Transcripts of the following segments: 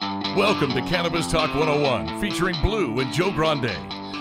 Welcome to Cannabis Talk 101, featuring Blue and Joe Grande,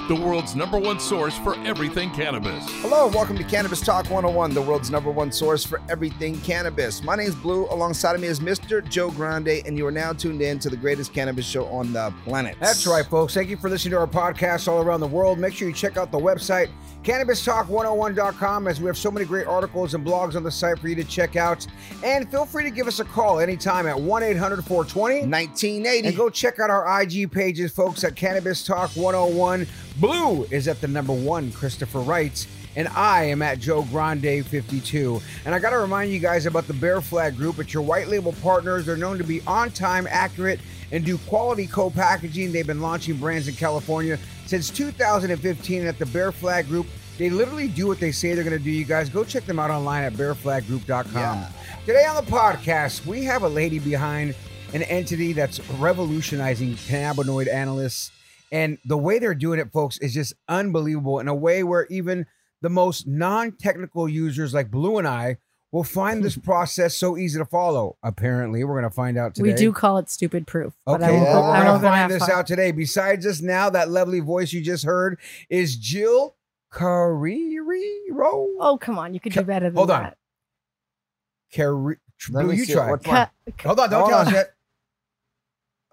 the world's number one source for everything cannabis. Hello, welcome to Cannabis Talk 101, the world's number one source for everything cannabis. My name's Blue. Alongside of me is Mr. Joe Grande, and you are now tuned in to the greatest cannabis show on the planet. That's right, folks. Thank you for listening to our podcast all around the world. Make sure you check out the website, cannabistalk101.com, as we have so many great articles and blogs on the site for you to check out. And feel free to give us a call anytime at 1 800 420 1980. And go check out our IG pages, folks, at Cannabis Talk 101. Blue is at the number one, Christopher writes. And I am at Joe Grande 52. And I got to remind you guys about the Bear Flag Group. It's your white label partners. They're known to be on time, accurate, and do quality co packaging. They've been launching brands in California since 2015 at the Bear Flag Group. They literally do what they say they're going to do, you guys. Go check them out online at bearflaggroup.com. Yeah. Today on the podcast, we have a lady behind an entity that's revolutionizing cannabinoid analysts. And the way they're doing it, folks, is just unbelievable in a way where even the most non technical users like Blue and I will find this process so easy to follow. Apparently, we're going to find out today. We do call it stupid proof. I Okay, won't well, go- I we're gonna find this far. out today. Besides us now, that lovely voice you just heard is Jill Carrero. Oh, come on. You could do better than Hold on. that. Carri- Let Blue, me you see try. what- Cut, Hold on, don't Hold tell on. us yet.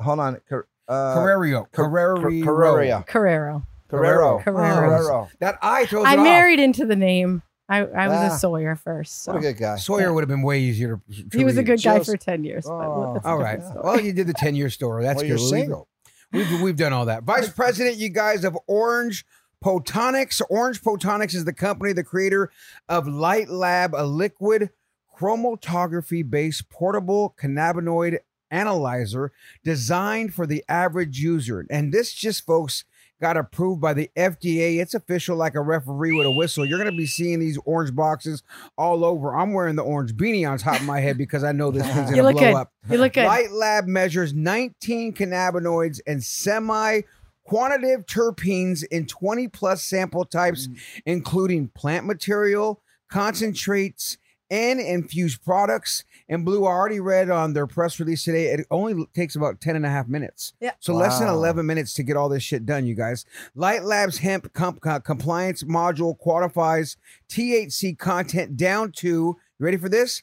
Hold on. Car- uh, Carrerio. Car- Carrero. Carrera. Carrero. Carrero. Carrero. Carrero. That I throws I it off. married into the name. I, I was Ah. a Sawyer first. So. What a good guy. Sawyer would have been way easier to. to He was a read. good guy Jill's- for 10 years. But Oh. that's a All different story. Well, you did the 10 year story. That's Well, good. you're We've- single. We've, we've done all that. Vice President, you guys, of Orange Potonics. Orange Potonics is the company, the creator of Light Lab, a liquid chromatography based portable cannabinoid analyzer designed for the average user. And this just, folks, got approved by the FDA. It's official like a referee with a whistle. You're going to be seeing these orange boxes all over. I'm wearing the orange beanie on top of my head because I know this thing's going to blow good. up. You look good. Light Lab measures 19 cannabinoids and semi quantitative terpenes in 20 plus sample types, including plant material, concentrates, and infused products. And Blue, I already read on their press release today, it only takes about 10 and a half minutes. Yeah. So less than 11 minutes to get all this shit done, you guys. Light Labs hemp comp- uh, compliance module quantifies THC content down to, you ready for this?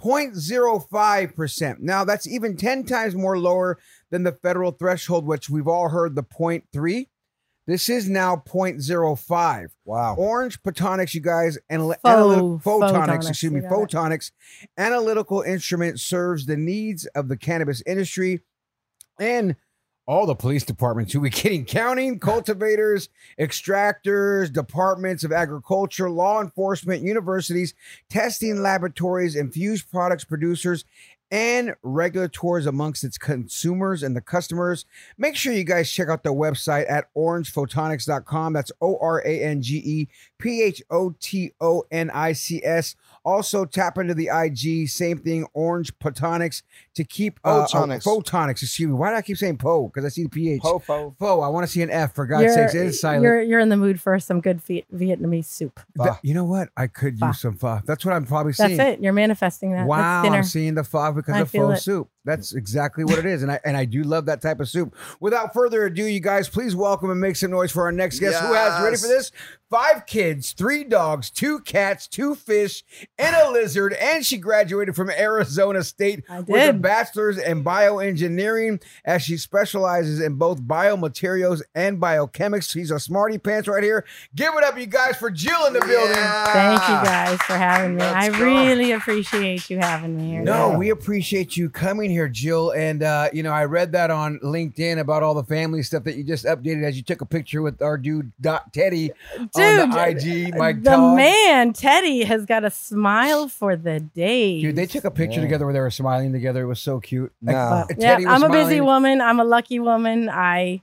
0.05%. Now, that's even 10 times more lower than the federal threshold, which we've all heard the 0.3. This is now 0.05. Wow. Orange Photonics, you guys, and Pho- photonics, photonics, excuse me, you got it. photonics analytical instrument serves the needs of the cannabis industry and all the police departments who we kidding counting cultivators extractors departments of agriculture law enforcement universities testing laboratories infused products producers and regulators amongst its consumers and the customers. Make sure you guys check out the website at orangephotonics.com that's o-r-a-n-g-e p-h-o-t-o-n-i-c-s Also, tap into the IG, same thing, Orange Photonics to keep uh, Photonics. Uh, photonics, excuse me. Why do I keep saying Po? Because I see the PH. Pofo. Fo, I want to see an F for God's sakes. It is silent. You're, you're in the mood for some good Viet- Vietnamese soup. Th- you know what? I could Pho. use some pho. That's what I'm probably seeing. That's it. You're manifesting that. Wow, I'm seeing the pho because I of feel pho it. soup. That's exactly what it is, and I and I do love that type of soup. Without further ado, you guys, please welcome and make some noise for our next guest. Who has ready for this? Five kids, three dogs, two cats, two fish, and a lizard, and she graduated from Arizona State I with a did. Bachelor's in bioengineering, as she specializes in both biomaterials and biochemics. She's a smarty pants right here. Give it up, you guys, for Jill in the building. Thank you guys for having me. I Let's go. really appreciate you having me here. No, today. we appreciate you coming here, Jill. And uh, you know, I read that on LinkedIn about all the family stuff that you just updated as you took a picture with our dude Dot Teddy Dude, on the IG. My the dog. man Teddy has got a smile for the day. Dude, they took a picture Yeah. together where they were smiling together. It was so cute. No. yeah, I'm a busy woman. I'm a lucky woman. I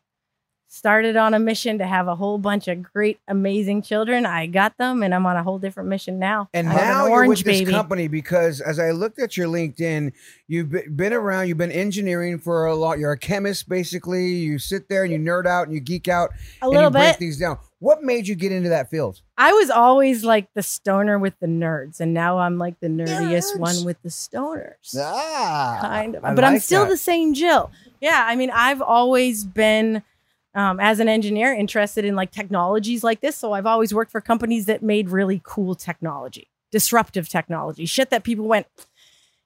started on a mission to have a whole bunch of great, amazing children. I got them, and I'm on a whole different mission now. And I now an you're with this company because as I looked at your LinkedIn, you've been around, you've been engineering for a lot. You're a chemist, basically. You sit there and you nerd out and you geek out A and little you break bit. things down. What made you get into that field? I was always like the stoner with the nerds, and now I'm like the nerdiest Nerds. one with the stoners. Ah. kind of. I but I'm still that. the same Jill. Yeah, I mean, I've always been, um, as an engineer, interested in like technologies like this. So I've always worked for companies that made really cool technology, disruptive technology, shit that people went,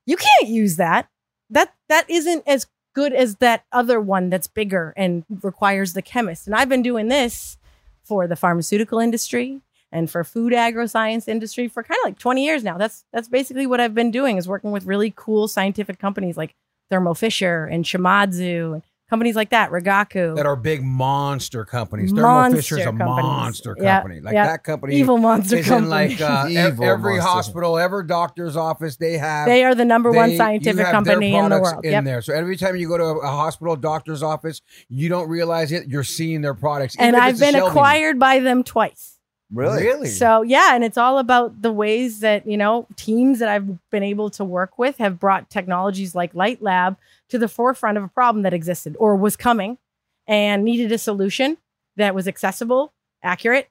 you can't use that. That that isn't as good as that other one that's bigger and requires the chemist. And I've been doing this for the pharmaceutical industry and for food agroscience industry for kind of like 20 years now. That's that's basically what I've been doing is working with really cool scientific companies like Thermo Fisher and Shimadzu and companies like that, Rigaku. That are big monster companies. Thermo Monster Fisher's a companies. monster Yeah, company. Like yeah. that company evil monster is company. in like uh, Evil every monster. hospital, every doctor's office. They have. they are the number one they- you scientific company in the world. In Yep. there, so every time you go to a, a hospital, doctor's office, you don't realize it. You're seeing their products, And I've been shelving. acquired by them twice. Really? Really? So yeah, and it's all about the ways that you know teams that I've been able to work with have brought technologies like Light Lab to the forefront of a problem that existed or was coming, and needed a solution that was accessible, accurate,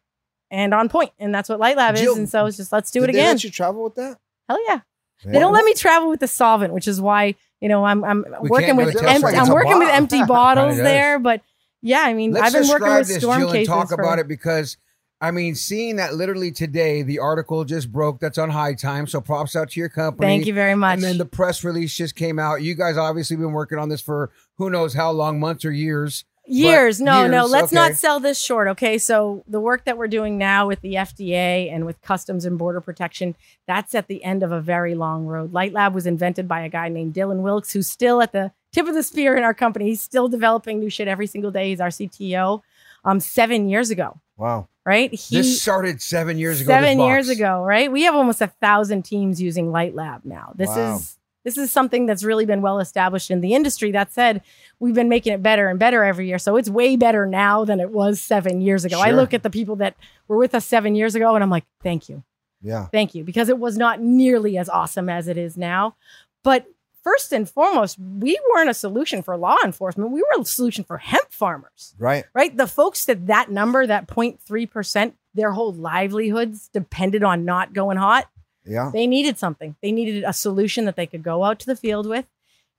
and on point. And that's what Light Lab Jill, is. And so it's just let's do Did it they again. let you travel with that? Hell yeah! They don't let me travel with the solvent, which is why you know I'm I'm We working with really empty, like I'm it's a working with empty bottles there, but yeah, I mean Let's I've been working describe with this, storm Jill, and cases talk for, about it because I mean, seeing that literally today, the article just broke. That's on High Time. So props out to your company. Thank you very much. And then the press release just came out. You guys obviously been working on this for who knows how long, months or years. Years. No, no. years, Let's okay. not sell this short. Okay. So the work that we're doing now with the FDA and with Customs and Border Protection, that's at the end of a very long road. Light Lab was invented by a guy named Dylan Wilkes, who's still at the tip of the spear in our company. He's still developing new shit every single day. He's our CTO. Um, seven years ago, Wow. Right? He, this started seven years ago. seven years ago, right? We have almost a thousand teams using Light Lab now. This Wow. is this is something that's really been well established in the industry. That said, we've been making it better and better every year. So it's way better now than it was seven years ago. I look at the people that were with us seven years ago and I'm like, thank you. Yeah. Thank you. Because it was not nearly as awesome as it is now. But first and foremost, we weren't a solution for law enforcement. We were a solution for hemp farmers Right. right? The folks that that number, that 0.3%, their whole livelihoods depended on not going hot. Yeah. They needed something. They needed a solution that they could go out to the field with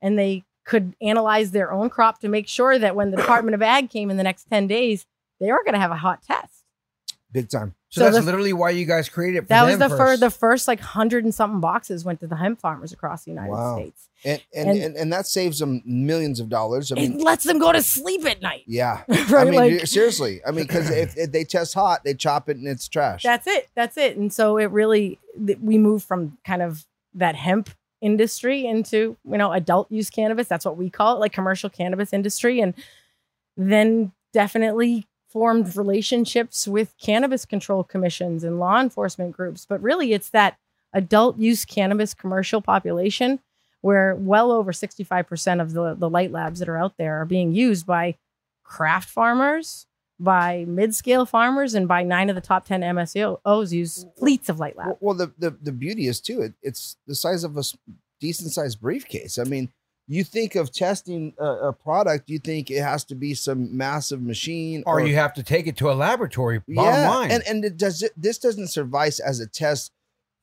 and they could analyze their own crop to make sure that when the Department of Ag came in the next 10 days, they were going to have a hot test. Big time. So, So that's the- literally why you guys created it. For That was the first, first. the first like hundred and something boxes went to the hemp farmers across the United Wow. States. And and, And- and and that saves them millions of dollars. I it lets them go to sleep at night. yeah. right? I mean, like, seriously. I mean, because if, if they test hot, they chop it and it's trash. That's it. That's it. And so it really we moved from kind of that hemp industry into you know adult use cannabis. That's what we call it, like commercial cannabis industry, and then definitely formed relationships with cannabis control commissions and law enforcement groups. But really, it's that adult use cannabis commercial population where well over 65% of the, the light labs that are out there are being used by craft farmers by mid-scale farmers and by nine of the top 10 MSOs use fleets of light lab. Well, well, the, the the beauty is too. It, it's the size of a decent sized briefcase. I mean, you think of testing a, a, product, you think it has to be some massive machine, or, or you have to take it to a laboratory. Bottom yeah, line. and and it does it, this doesn't suffice as a test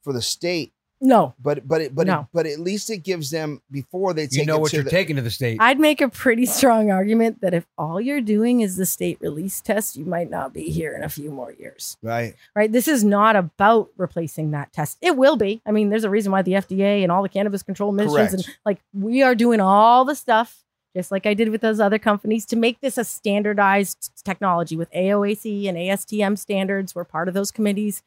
for the state no, but but it, but No. it, but at least it gives them before they take you know it what to you're the, taking to the state. I'd make a pretty strong argument that if all you're doing is the state release test, you might not be here in a few more years. right. Right? This is not about replacing that test. It will be. I mean, there's a reason why the FDA and all the cannabis control missions and like we are doing all the stuff just like I did with those other companies to make this a standardized technology with AOAC and ASTM standards. We're part of those committees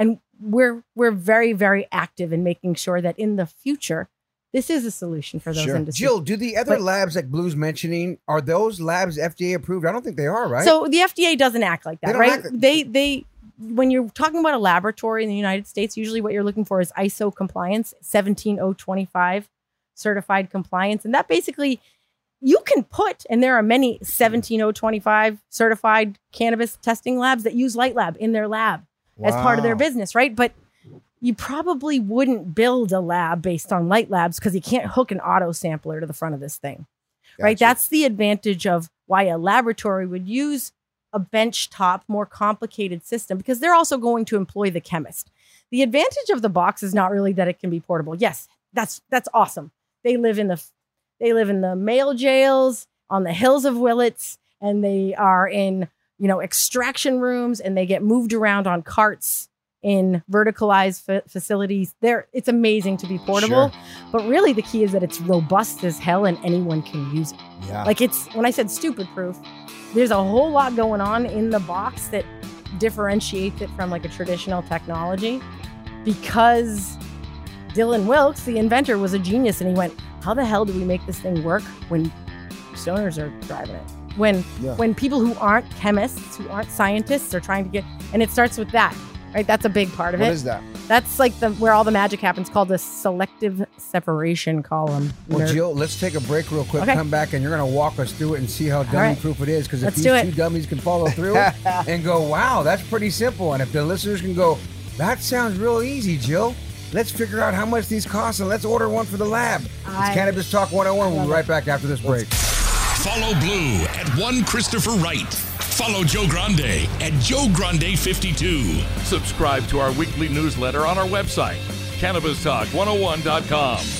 and we're we're very very active in making sure that in the future this is a solution for those Sure. industries. Jill, do the other But- labs like Blue's mentioning are those labs FDA approved? I don't think they are, right? So the FDA doesn't act like that, don't right? like- they they when you're talking about a laboratory in the United States, usually what you're looking for is ISO compliance, 17025 certified compliance, and that basically you can put and there are many 17025 certified cannabis testing labs that use Light Lab in their lab as part of their business, right? But you probably wouldn't build a lab based on light labs because you can't hook an auto sampler to the front of this thing right? That's the advantage of why a laboratory would use a benchtop, more complicated system because they're also going to employ the chemist. The advantage of the box is not really that it can be portable. Yes, that's that's awesome. They live in the they live in the male jails on the hills of Willits, and they are in you know extraction rooms, and they get moved around on carts in verticalized fa- facilities. There, it's amazing to be portable. But really, the key is that it's robust as hell and anyone can use it. Yeah. Like it's when I said stupid proof, there's a whole lot going on in the box that differentiates it from like a traditional technology because Dylan Wilkes, the inventor, was a genius and he went, How the hell do we make this thing work when stoners are driving it? When Yeah. when people who aren't chemists, who aren't scientists are trying to get and it starts with that. Right? That's a big part of What it. is that? That's like the where all the magic happens called the selective separation column. Well, Nerd. Jill, let's take a break real quick. Okay. Come back, and you're going to walk us through it and see how dummy right. proof it is. Because if Let's these two dummies can follow through and go, "Wow, that's pretty simple," and if the listeners can go, "That sounds real easy," Jill. Let's figure out how much these cost and let's order one for the lab. It's I- Cannabis Talk 101. We'll be right back after this break. Follow Blue at one Christopher Wright. Follow Joe Grande at Joe Grande 52. Subscribe to our weekly newsletter on our website, CannabisTalk101.com.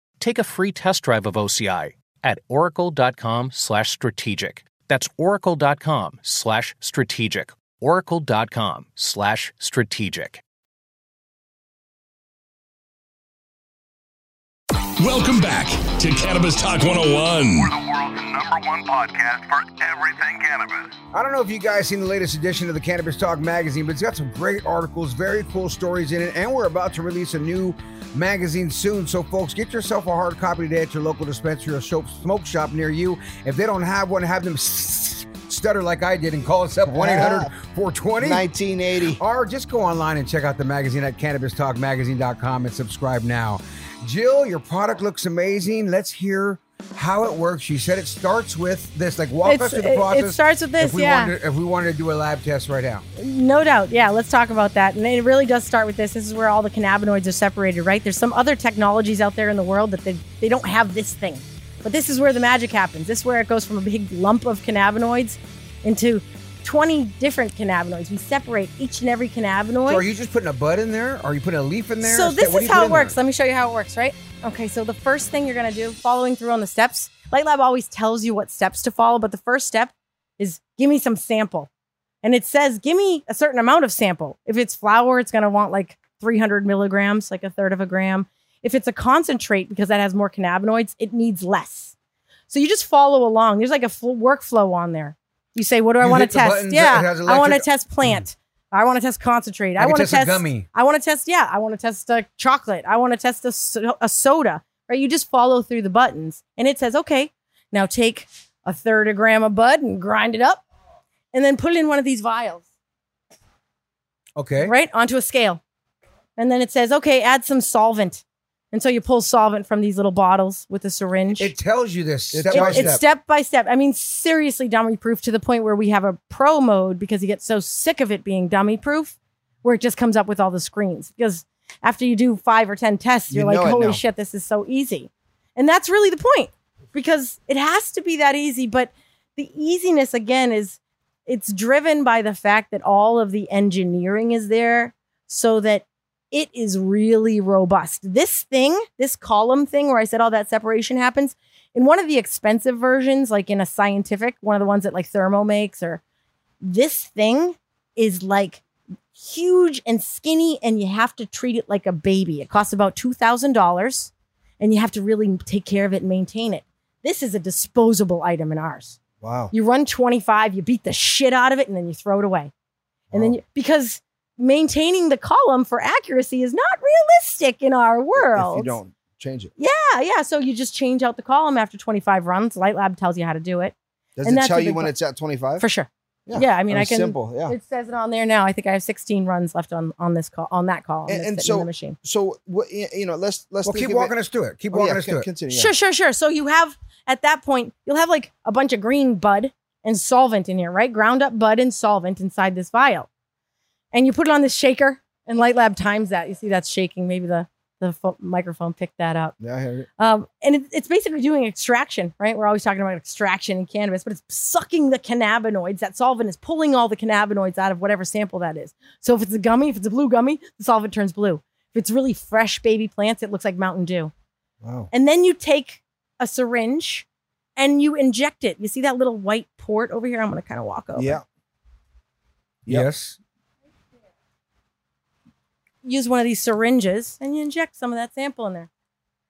take a free test drive of OCI at oracle.com slash strategic. That's oracle.com slash Welcome back to Cannabis Talk 101. We're the world's number one podcast for everything cannabis. I don't know if you guys seen the latest edition of the Cannabis Talk magazine, but it's got some great articles, very cool stories in it, and we're about to release a new magazine soon. So, folks, get yourself a hard copy today at your local dispensary or smoke shop near you. If they don't have one, have them stutter like I did and call us up ah, 1 800 420 1980. or just go online and check out the magazine at cannabistalkmagazine.com and subscribe now. Jill, your product looks amazing. Let's hear how it works. You said it starts with this. Like, walk It's- us through the process. it starts with this, if we yeah. Wanted, if we wanted to do a lab test right now. No doubt. Yeah, let's talk about that. And it really does start with this. This is where all the cannabinoids are separated, right? There's some other technologies out there in the world that they, they don't have this thing. But this is where the magic happens. This is where it goes from a big lump of cannabinoids into 20 different cannabinoids. We separate each and every cannabinoid. So, are you just putting a bud in there? Are you putting a leaf in there? So this is how it in there? works. Let me show you how it works, right? Okay, so the first thing you're gonna do, following through on the steps, Light Lab always tells you what steps to follow, but the first step is give me some sample. And it says, give me a certain amount of sample. If it's flour, it's gonna want like 300 milligrams, like a third of a gram. If it's a concentrate, because that has more cannabinoids, it needs less. So you just follow along. There's like a full workflow on there. You say, what do I want to test? Uh, yeah, I want to test plant. Mm. I want to test concentrate. I I want to test a test gummy. I want to test. Yeah, I want to test a chocolate. I want to test a, so- a soda. Right? You just follow through the buttons, and it says, okay, now take a third a gram of bud and grind it up, and then put it in one of these vials, Okay. right, onto a scale, and then it says, okay, add some solvent, and so you pull solvent from these little bottles with a syringe. It tells you this step It- by step. It's step by step. I mean, seriously, dummy proof to the point where we have a pro mode because you get so sick of it being dummy proof, where it just comes up with all the screens. Because after you do five or 10 tests, you're You like, holy shit, this is so easy. And that's really the point because it has to be that easy. But the easiness, again, is it's driven by the fact that all of the engineering is there so that it is really robust. This thing, this column thing where I said all that separation happens, in one of the expensive versions, like in a scientific, one of the ones that like Thermo makes, or this thing is like huge and skinny, and you have to treat it like a baby. It costs about $2,000, and you have to really take care of it and maintain it. This is a disposable item in ours. Wow. You run 25, you beat the shit out of it, and then you throw it away. And then you, because maintaining the column for accuracy is not realistic in our world. If you don't change it. Yeah, yeah. So you just change out the column after 25 runs. Light Lab tells you how to do it Does And it tell you when it's at 25? for sure. Yeah, yeah I mean, I can. Simple, yeah. It says it on there now. I think I have 16 runs left on on this call on that call. And- and sitting in so- the machine. So, what, you know, let's, let's Well, keep walking it. us through it. Keep Oh, walking yeah, us through con- it. Continue. yeah. Sure, sure, sure. So you have at that point, you'll have like a bunch of green bud and solvent in here, right? Ground up bud and solvent inside this vial. And you put it on this shaker, and Light Lab times that. You see that's shaking. Maybe the the pho- microphone picked that up. Yeah, I hear it. Um, and it, it's basically doing extraction, right? We're always talking about extraction in cannabis, but it's sucking the cannabinoids. That solvent is pulling all the cannabinoids out of whatever sample that is. So if it's a gummy, if it's a blue gummy, the solvent turns blue. If it's really fresh baby plants, it looks like Mountain Dew. Wow. And then you take a syringe and you inject it. You see that little white port over here? I'm going to kind of walk over. Yeah. Yep. Yes. Use one of these syringes and you inject some of that sample in there.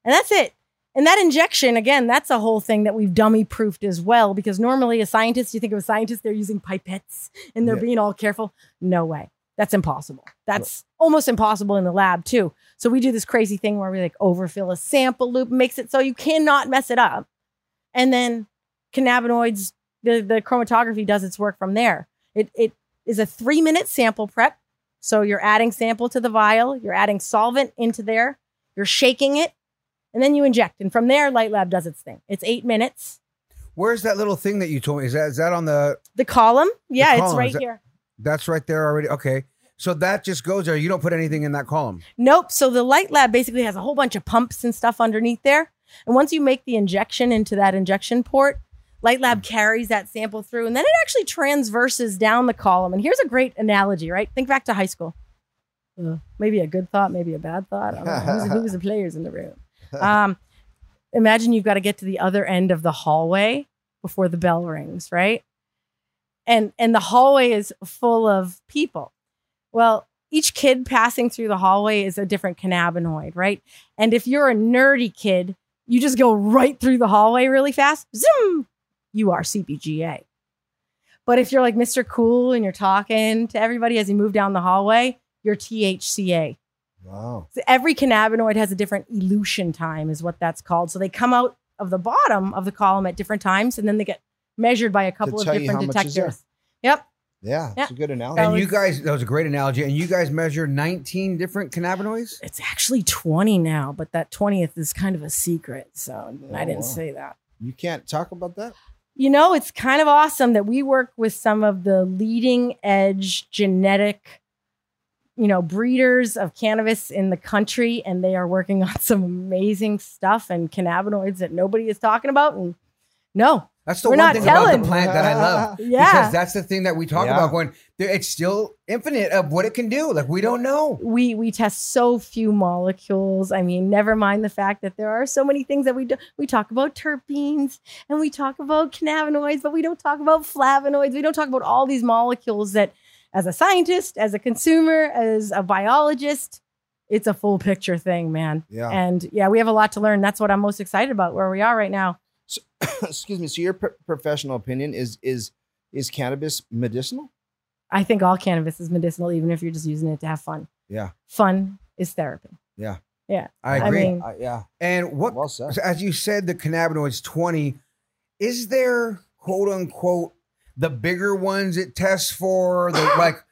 And that's it. And that injection, again, that's a whole thing that we've dummy proofed as well. Because normally, a scientist, you think of a scientist, they're using pipettes and they're Yeah. being all careful. No way. That's impossible. That's almost impossible in the lab, too. So we do this crazy thing where we like overfill a sample loop, makes it so you cannot mess it up. And then cannabinoids, the, the chromatography does its work from there. It, it is a three minute sample prep. So you're adding sample to the vial, you're adding solvent into there, you're shaking it, and then you inject. And from there, Light Lab does its thing. It's eight minutes. Where's that little thing that you told me? Is that is that on the? The column, yeah, it's column, right that- here. That's right there already. Okay. So that just goes there. You don't put anything in that column. Nope. So the Light Lab basically has a whole bunch of pumps and stuff underneath there. And once you make the injection into that injection port, Light Lab carries that sample through and then it actually transverses down the column. And here's a great analogy, right? Think back to high school. Uh, maybe a good thought, maybe a bad thought. I don't know. Who's, who's the players in the room? Um, imagine you've got to get to the other end of the hallway before the bell rings, right? and and the hallway is full of people. Well, each kid passing through the hallway is a different cannabinoid, right? And if you're a nerdy kid, you just go right through the hallway really fast. Zoom, you are CBGA. But if you're like Mr. Cool and you're talking to everybody as you move down the hallway, you're THCA. Wow. So every cannabinoid has a different elution time, is what that's called. So they come out of the bottom of the column at different times, and then they get measured by a couple of different how much is there. detectors. Yep. Yeah, Yeah. it's a good analogy. And you guys, that was a great analogy. And you guys measure 19 different cannabinoids? It's actually 20 now, but that 20th is kind of a secret. So oh, I Oh, didn't wow. say that. You can't talk about that. You know, it's kind of awesome that we work with some of the leading edge genetic, you know, breeders of cannabis in the country, and they are working on some amazing stuff and cannabinoids that nobody is talking about. And no, That's the We're one not thing about the plant that I love. Yeah. Because that's the thing that we talk Yeah. about going, there- it's still infinite of what it can do. Like, we don't know. we we test so few molecules. I mean, never mind the fact that there are so many things that we do. We talk about terpenes and we talk about cannabinoids, but we don't talk about flavonoids. We don't talk about all these molecules that, as a scientist, as a consumer, as a biologist, it's a full picture thing, man. Yeah. And yeah, we have a lot to learn. That's what I'm most excited about where we are right now. Excuse me. So your pro- professional opinion is is is cannabis medicinal? I think all cannabis is medicinal, even if you're just using it to have fun. Yeah. Fun is therapy. Yeah. Yeah. I I agree. mean- Uh, yeah. and what, Well said. as you said, the cannabinoids 20, is there quote unquote the bigger ones it tests for? The, like,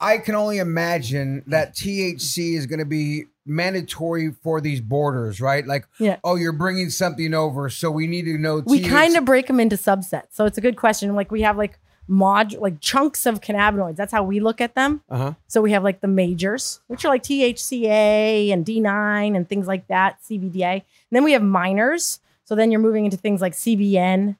I can only imagine that THC is going to be mandatory for these borders, right? Like, Yeah. oh, you're bringing something over, so we need to know. we kind of break them into subsets. So it's a good question. Like we have like mod like chunks of cannabinoids. That's how we look at them. Uh-huh. So we have like the majors, which are like THCA and D9 and things like that, CBDA. And then we have minors. So then you're moving into things like CBN,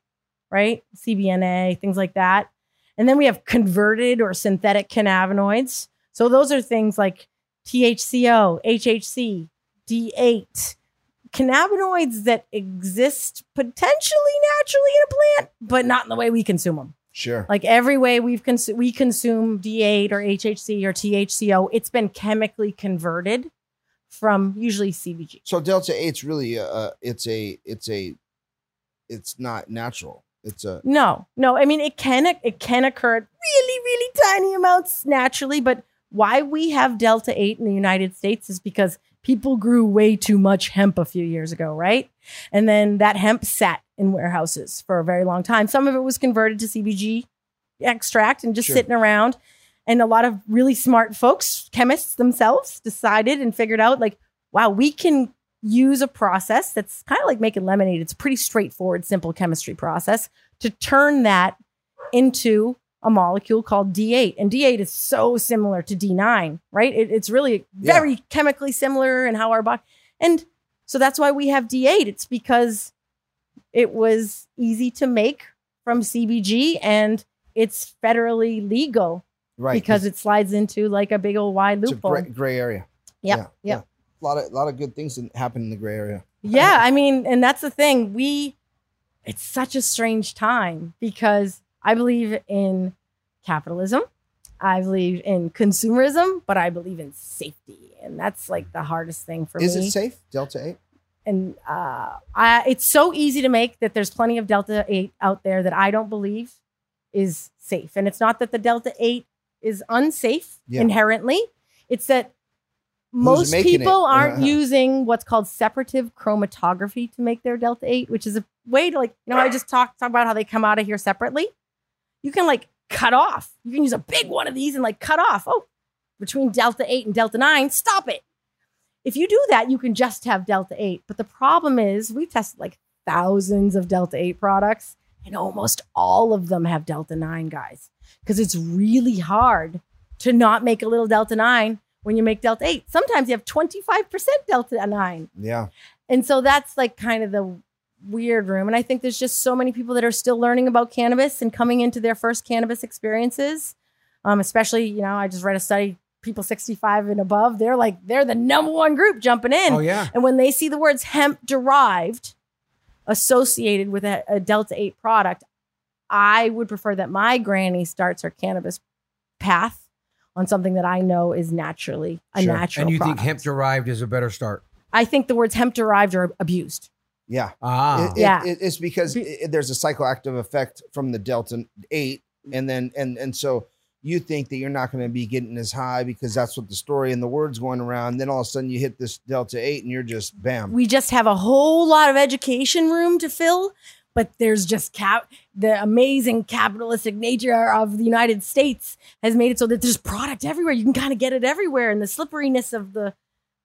right? CBNA, things like that. And then we have converted or synthetic cannabinoids. So those are things like THCO, HHC, D8, cannabinoids that exist potentially naturally in a plant, but not in the way we consume them. Sure. Like every way we've cons- we consume D8 or HHC or THCO, it's been chemically converted from usually CBG. So delta eight's really uh it's a it's a it's not natural. It's a No, no. I mean, it can it can occur at really, really tiny amounts naturally, but why we have delta eight in the United States is because people grew way too much hemp a few years ago, right? And then that hemp sat in warehouses for a very long time. Some of it was converted to CBG extract and just Sure. sitting around. And a lot of really smart folks, chemists themselves, decided and figured out like, wow, we can use a process that's kind of like making lemonade. It's a pretty straightforward, simple chemistry process to turn that into a molecule called D8. And D8 is so similar to D9, right? It- it's really very chemically similar in how our body. And so that's why we have D8. It's because it was easy to make from CBG and it's federally legal right because it slides into like a big old wide it's a loophole. gray, gray area. Yep. Yeah, Yep. A lot of a lot of good things that happen in the gray area. Yeah, I mean, and that's the thing. We, it's such a strange time because I believe in capitalism, I believe in consumerism, but I believe in safety, and that's like the hardest thing for Is me. Is it safe? Delta eight? and uh, I, it's so easy to make that there's plenty of Delta 8 out there that I don't believe is safe. And it's not that the Delta 8 is unsafe Yeah. inherently, it's that most people it? aren't Uh-huh. using what's called separative chromatography to make their Delta 8, which is a way to like, you know, I just talked talk about how they come out of here separately. You can like cut off. You can use a big one of these and like cut off. Oh, between Delta 8 and Delta 9, stop it. If you do that, you can just have Delta 8. But the problem is, we've tested like thousands of Delta 8 products, and almost all of them have Delta 9, guys, because it's really hard to not make a little Delta 9 when you make Delta 8. Sometimes you have 25% Delta 9. Yeah. And so that's like kind of the weird room. And I think there's just so many people that are still learning about cannabis and coming into their first cannabis experiences. Um, especially, you know, I just read a study, people 65 and above, they're like, they're the number one group jumping in. Oh, yeah. And when they see the words hemp derived associated with a, a Delta 8 product, I would prefer that my granny starts her cannabis path on something that I know is naturally a Sure. natural. And you product. think hemp derived is a better start? I think the words hemp derived are abused. Yeah. Ah, It- it- Yeah. it- it's because Be- it- there's a psychoactive effect from the delta eight, and then and and so you think that you're not going to be getting as high because that's what the story and the words going around. Then all of a sudden you hit this delta eight, and you're just bam. We just have a whole lot of education room to fill, but there's just cap the amazing capitalistic nature of the United States has made it so that there's product everywhere. You can kind of get it everywhere, and the slipperiness of the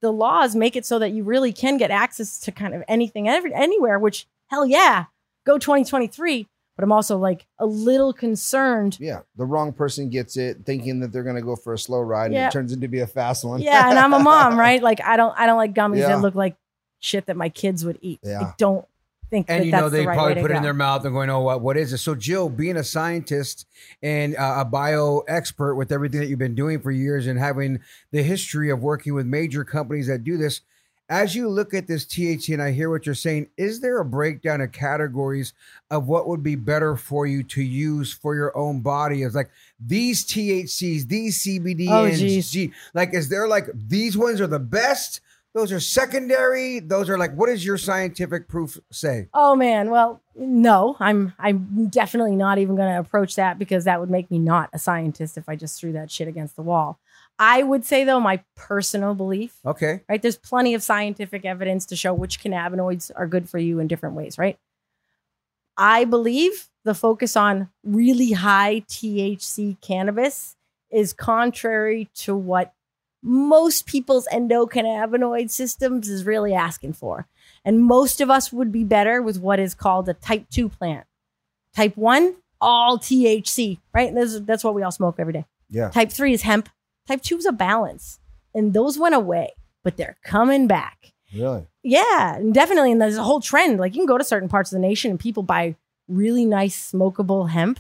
the laws make it so that you really can get access to kind of anything every, anywhere. Which hell yeah, go 2023. But I'm also like a little concerned yeah, the wrong person gets it, thinking that they're going to go for a slow ride, and it turns into be a fast one. yeah, and I'm a mom, right? Like I don't I don't like gummies Yeah. that look like shit that my kids would eat. Yeah. I don't think and that you know they the right probably put it in their mouth and going, "Oh, what? What is this?" So, Jill, being a scientist and uh, a bio expert with everything that you've been doing for years and having the history of working with major companies that do this, as you look at this THC and I hear what you're saying, is there a breakdown of categories of what would be better for you to use for your own body? As like these THCs, these CBD Oh, and. G, like is there like these ones are the best? Those are secondary. Those are like, what does your scientific proof say? Oh man, well, no, I'm I'm definitely not even going to approach that because that would make me not a scientist if I just threw that shit against the wall. I would say though, my personal belief, Okay. right? There's plenty of scientific evidence to show which cannabinoids are good for you in different ways, right? I believe the focus on really high THC cannabis is contrary to what most people's endocannabinoid systems is really asking for. And most of us would be better with what is called a type 2 plant. Type 1, all THC, right? This that's what we all smoke every day. Yeah. Type 3 is hemp. Type 2 is a balance. And those went away, but they're coming back. Really? Yeah, definitely. And there's a whole trend. Like you can go to certain parts of the nation and people buy really nice smokable hemp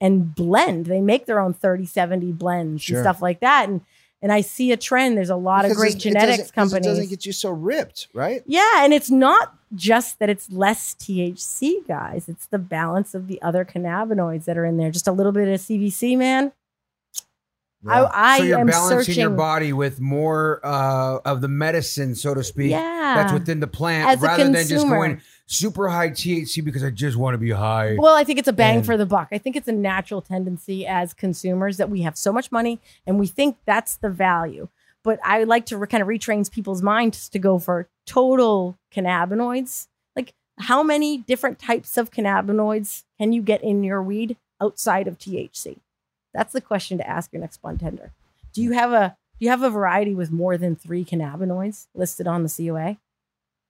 and blend. They make their own 30, 70 blends Sure. and stuff like that. And and I see a trend. There's a lot Because of great it's- it genetics companies. It doesn't get you so ripped, right? Yeah, and it's not just that it's less THC, guys. It's the balance of the other cannabinoids that are in there. Just a little bit of CBC, man. I, I so you're am balancing searching. your body with more uh, of the medicine, so to speak. Yeah. That's within the plant, As a rather than just going super high THC because I just want to be high. Well, I think it's a bang And- for the buck. I think it's a natural tendency as consumers that we have so much money and we think that's the value. But I like to re- kind of retrain people's minds to go for total cannabinoids. Like, how many different types of cannabinoids can you get in your weed outside of THC? That's the question to ask your next bud tender. Do you have a do you have a variety with more than three cannabinoids listed on the COA?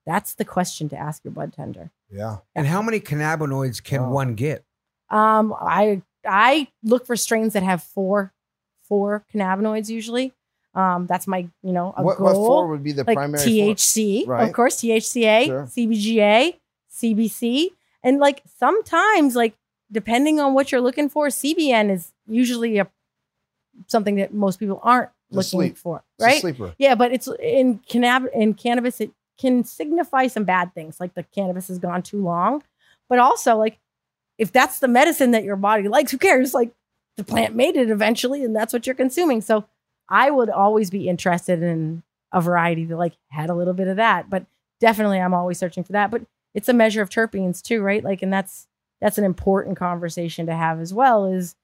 That's the question to ask your bud tender. Yeah. and how many cannabinoids can Wow. one get? Um, I I look for strains that have four four cannabinoids usually. Um, that's my you know a What, goal. what four would be the like primary? four? THC, Right. of course, THCA, Sure. CBGA, CBC, and like sometimes like depending on what you're looking for, CBN is usually a something that most people aren't It's looking sleep. for, It's a right? sleeper. Yeah, but it's in cannab in cannabis, it can signify some bad things, like the cannabis has gone too long. But also, like, if that's the medicine that your body likes, who cares? Like, the plant made it eventually, and that's what you're consuming. So, I would always be interested in a variety that like had a little bit of that. But definitely, I'm always searching for that. But it's a measure of terpenes too, right? Like, and that's that's an important conversation to have as well. Is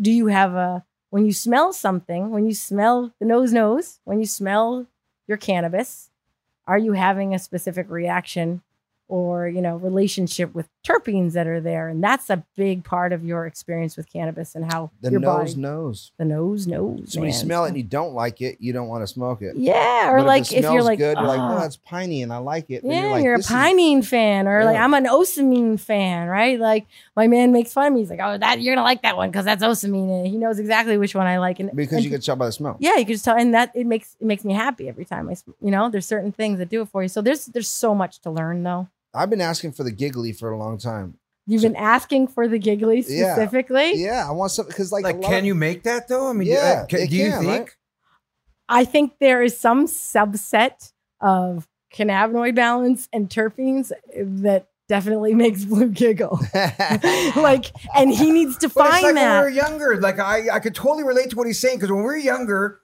do you have a when you smell something, when you smell the nose nose, when you smell your cannabis, are you having a specific reaction or, you know, relationship with terpenes that are there? And that's a big part of your experience with cannabis and how The your nose body, knows. the nose knows. So when you smell it and you don't like it, you don't want to smoke it. yeah, or But like it if, you're smells like, good, you're like, "Ah." oh, that's piney and I like it. Yeah, like, you're, "This a is- fan, or like I'm an ocimene fan, right? Like my man makes fun of me. He's like, "Oh, that you're gonna like that one because that's ocimene." And he knows exactly which one I like. And because and you can tell by the smell. yeah, you can just tell, and that it makes it makes me happy every time I, you know, there's certain things that do it for you. So there's there's so much to learn though. I've been asking for the giggly for a long time. You've been asking for the giggly Yeah. specifically. Yeah, I want something because like, Like, a lot can of- you make that though? I mean, do- Yeah, uh, can- they do you can, think? right? I think there is some subset of cannabinoid balance and terpenes that definitely makes Blue giggle. like, and he needs to But it's find like that. when we were younger. Like I, I could totally relate to what he's saying because when we were younger,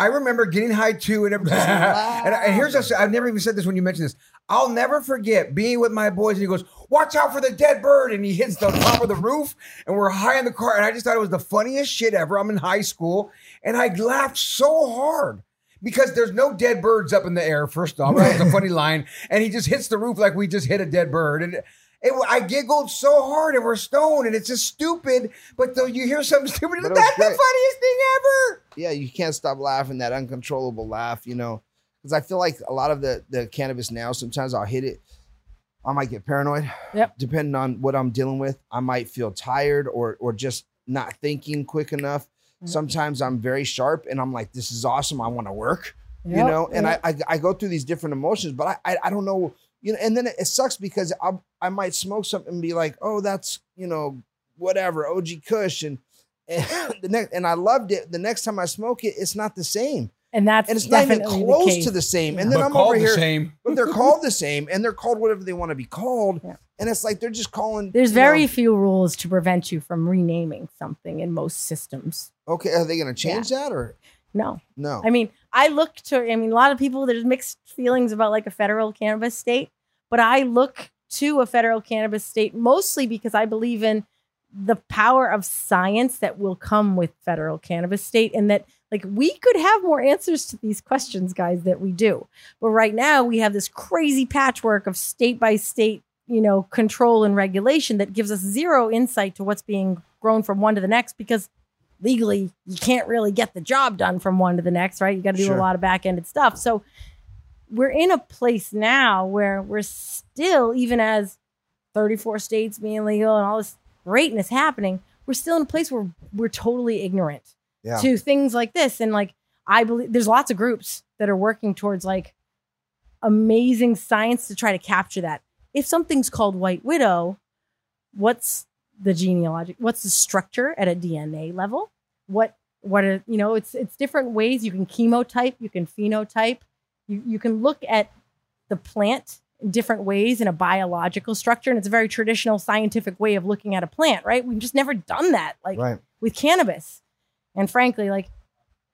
I remember getting high too, and, everything- and, and here's this. I've never even said this when you mentioned this. I'll never forget being with my boys, and he goes, "Watch out for the dead bird!" And he hits the top of the roof, and we're high in the car, and I just thought it was the funniest shit ever. I'm in high school, and I laughed so hard. Because there's no dead birds up in the air. First off, that was a funny line, and he just hits the roof like we just hit a dead bird, and it, I giggled so hard, and we're stoned, and it's just stupid. But though you hear something stupid, But it that's the funniest thing ever. yeah, you can't stop laughing, that uncontrollable laugh, you know. Because I feel like a lot of the the cannabis now, sometimes I'll hit it. I might get paranoid. Yep. Depending on what I'm dealing with. I might feel tired or or just not thinking quick enough. Mm-hmm. Sometimes I'm very sharp and I'm like, this is awesome. I want to work. You know, and yep. I, I I go through these different emotions, but I I, I don't know, you know, and then it, it sucks because I I might smoke something and be like, oh, that's you know, whatever, OG Kush and and the next and I loved it. The next time I smoke it, it's not the same. and that's And it's not even definitely the close to the same. And then But I'm called over the here, same. but they're called the same, and they're called whatever they want to be called. Yeah. And it's like they're just calling. There's you know, very few rules to prevent you from renaming something in most systems. okay. Are they going to change that or No. no? I mean, I look to, I mean, a lot of people, there's mixed feelings about like a federal cannabis state, but I look to a federal cannabis state mostly because I believe in the power of science that will come with federal cannabis state and that like we could have more answers to these questions guys that we do but right now we have this crazy patchwork of state by state you know control and regulation that gives us zero insight to what's being grown from one to the next because legally you can't really get the job done from one to the next right you got to do Sure. a lot of back-ended stuff so we're in a place now where we're still even as 34 states being legal and all this greatness happening we're still in a place where we're totally ignorant Yeah. to things like this and like i believe there's lots of groups that are working towards like amazing science to try to capture that if something's called white widow what's the genealogic what's the structure at a dna level? What what are you know it's it's different ways. You can chemotype you can phenotype. You, you can look at the plant in different ways in a biological structure and it's a very traditional scientific way of looking at a plant right? We've just never done that like right. with cannabis. And frankly like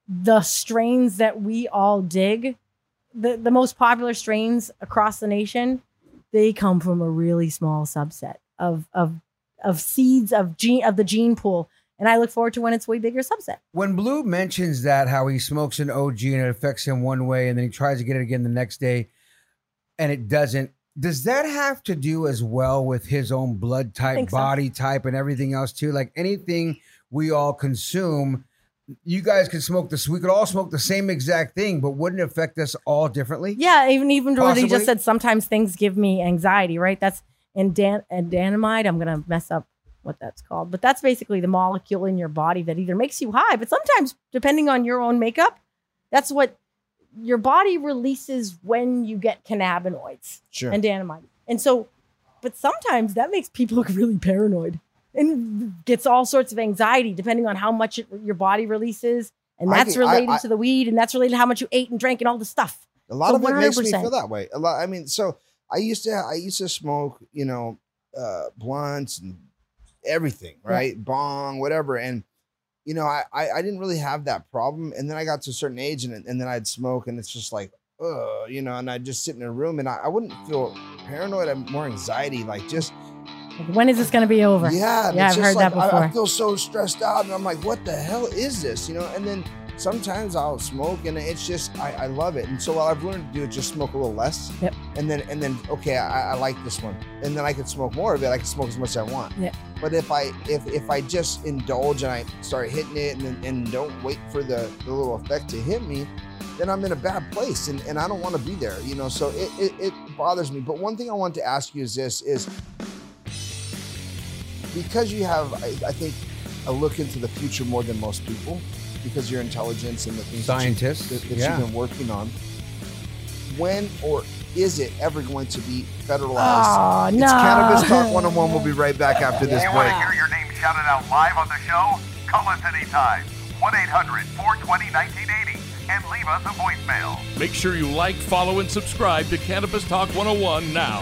the strains that we all dig the, the most popular strains across the nation they come from a really small subset of of of seeds of gene of the gene pool and i look forward to when it's way bigger subset When Blue mentions that how he smokes an OG and it affects him one way, and then he tries to get it again the next day, and it doesn't. Does that have to do as well with his own blood type, so. body type, and everything else too? Like anything we all consume, you guys could smoke this. We could all smoke the same exact thing, but wouldn't it affect us all differently? yeah even even what just said sometimes things give me anxiety right that's andan- anandamide i'm gonna mess up what that's called but that's basically the molecule in your body that either makes you high but sometimes depending on your own makeup that's what your body releases when you get cannabinoids Sure. and anandamide and so but sometimes that makes people look really paranoid and gets all sorts of anxiety depending on how much it, your body releases and that's think- related I- to the weed and that's related to how much you ate and drank and all the stuff A lot So of it makes me feel that way. A lot. I mean, so I used to I used to smoke, you know, uh, blunts and everything, right? Bong, whatever, and you know, I, I I didn't really have that problem. And then I got to a certain age, and and then I'd smoke, and it's just like, uh, you know, and I'd just sit in a room, and I, I wouldn't feel paranoid. I'm more anxiety, like just when is this going to be over? yeah, Yeah, I've heard that like, I- I, feel so stressed out, and I'm like, what the hell is this? You know, and then sometimes I'll smoke, and it's just I, I love it. And so what I've learned to do is just smoke a little less. Yep. And then and then okay, I, I like this one, and then I can smoke more of it. I can smoke as much as I want. Yeah. But if I if if I just indulge and I start hitting it, and and don't wait for the the little effect to hit me. Then I'm in a bad place and, and I don't want to be there, you know. So it, it, it bothers me. But one thing I want to ask you is this is because you have, I, I think, a look into the future more than most people, because your intelligence and the things that you, that, that yeah. you've been working on. When or is it ever going to be federalized? Oh, it's no. Cannabis Talk 101. We'll be right back after this You want break. to hear your name shouted out live on the show? Call us anytime. 1 800 420 1980 and leave us a voicemail. Make sure you like, follow, and subscribe to Cannabis Talk 101 now.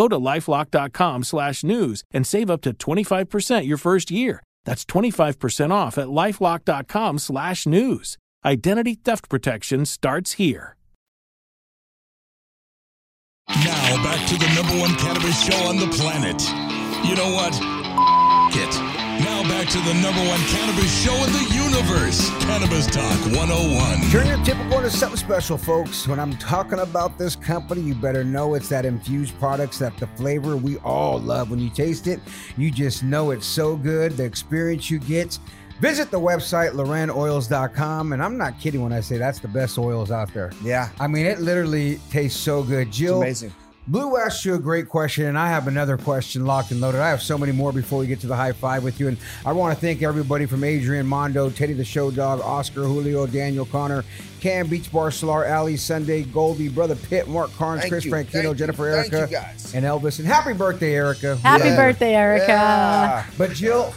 Go to lifelock.com slash news and save up to 25% your first year. That's 25% off at lifelock.com slash news. Identity theft protection starts here. Now back to the number one cannabis show on the planet. You know what? It. Now back to the number one cannabis show in the universe. Cannabis Talk 101. Turn your typical into something special, folks. When I'm talking about this company, you better know it's that infused products that the flavor we all love. When you taste it, you just know it's so good. The experience you get. Visit the website, lorenoils.com. And I'm not kidding when I say that's the best oils out there. Yeah. I mean, it literally tastes so good. Jill, amazing. Blue asked you a great question, and I have another question locked and loaded. I have so many more before we get to the high five with you. And I want to thank everybody from Adrian Mondo, Teddy the Show Dog, Oscar Julio, Daniel Connor, Cam Beach Bar Solar, Ali Sunday, Goldie, Brother Pitt, Mark Carnes, Thank Chris you. Franchino, Thank you. Jennifer Thank Erica, and Elvis. And happy birthday, Erica. Happy Yeah. birthday, Erica. Yeah. But Jill,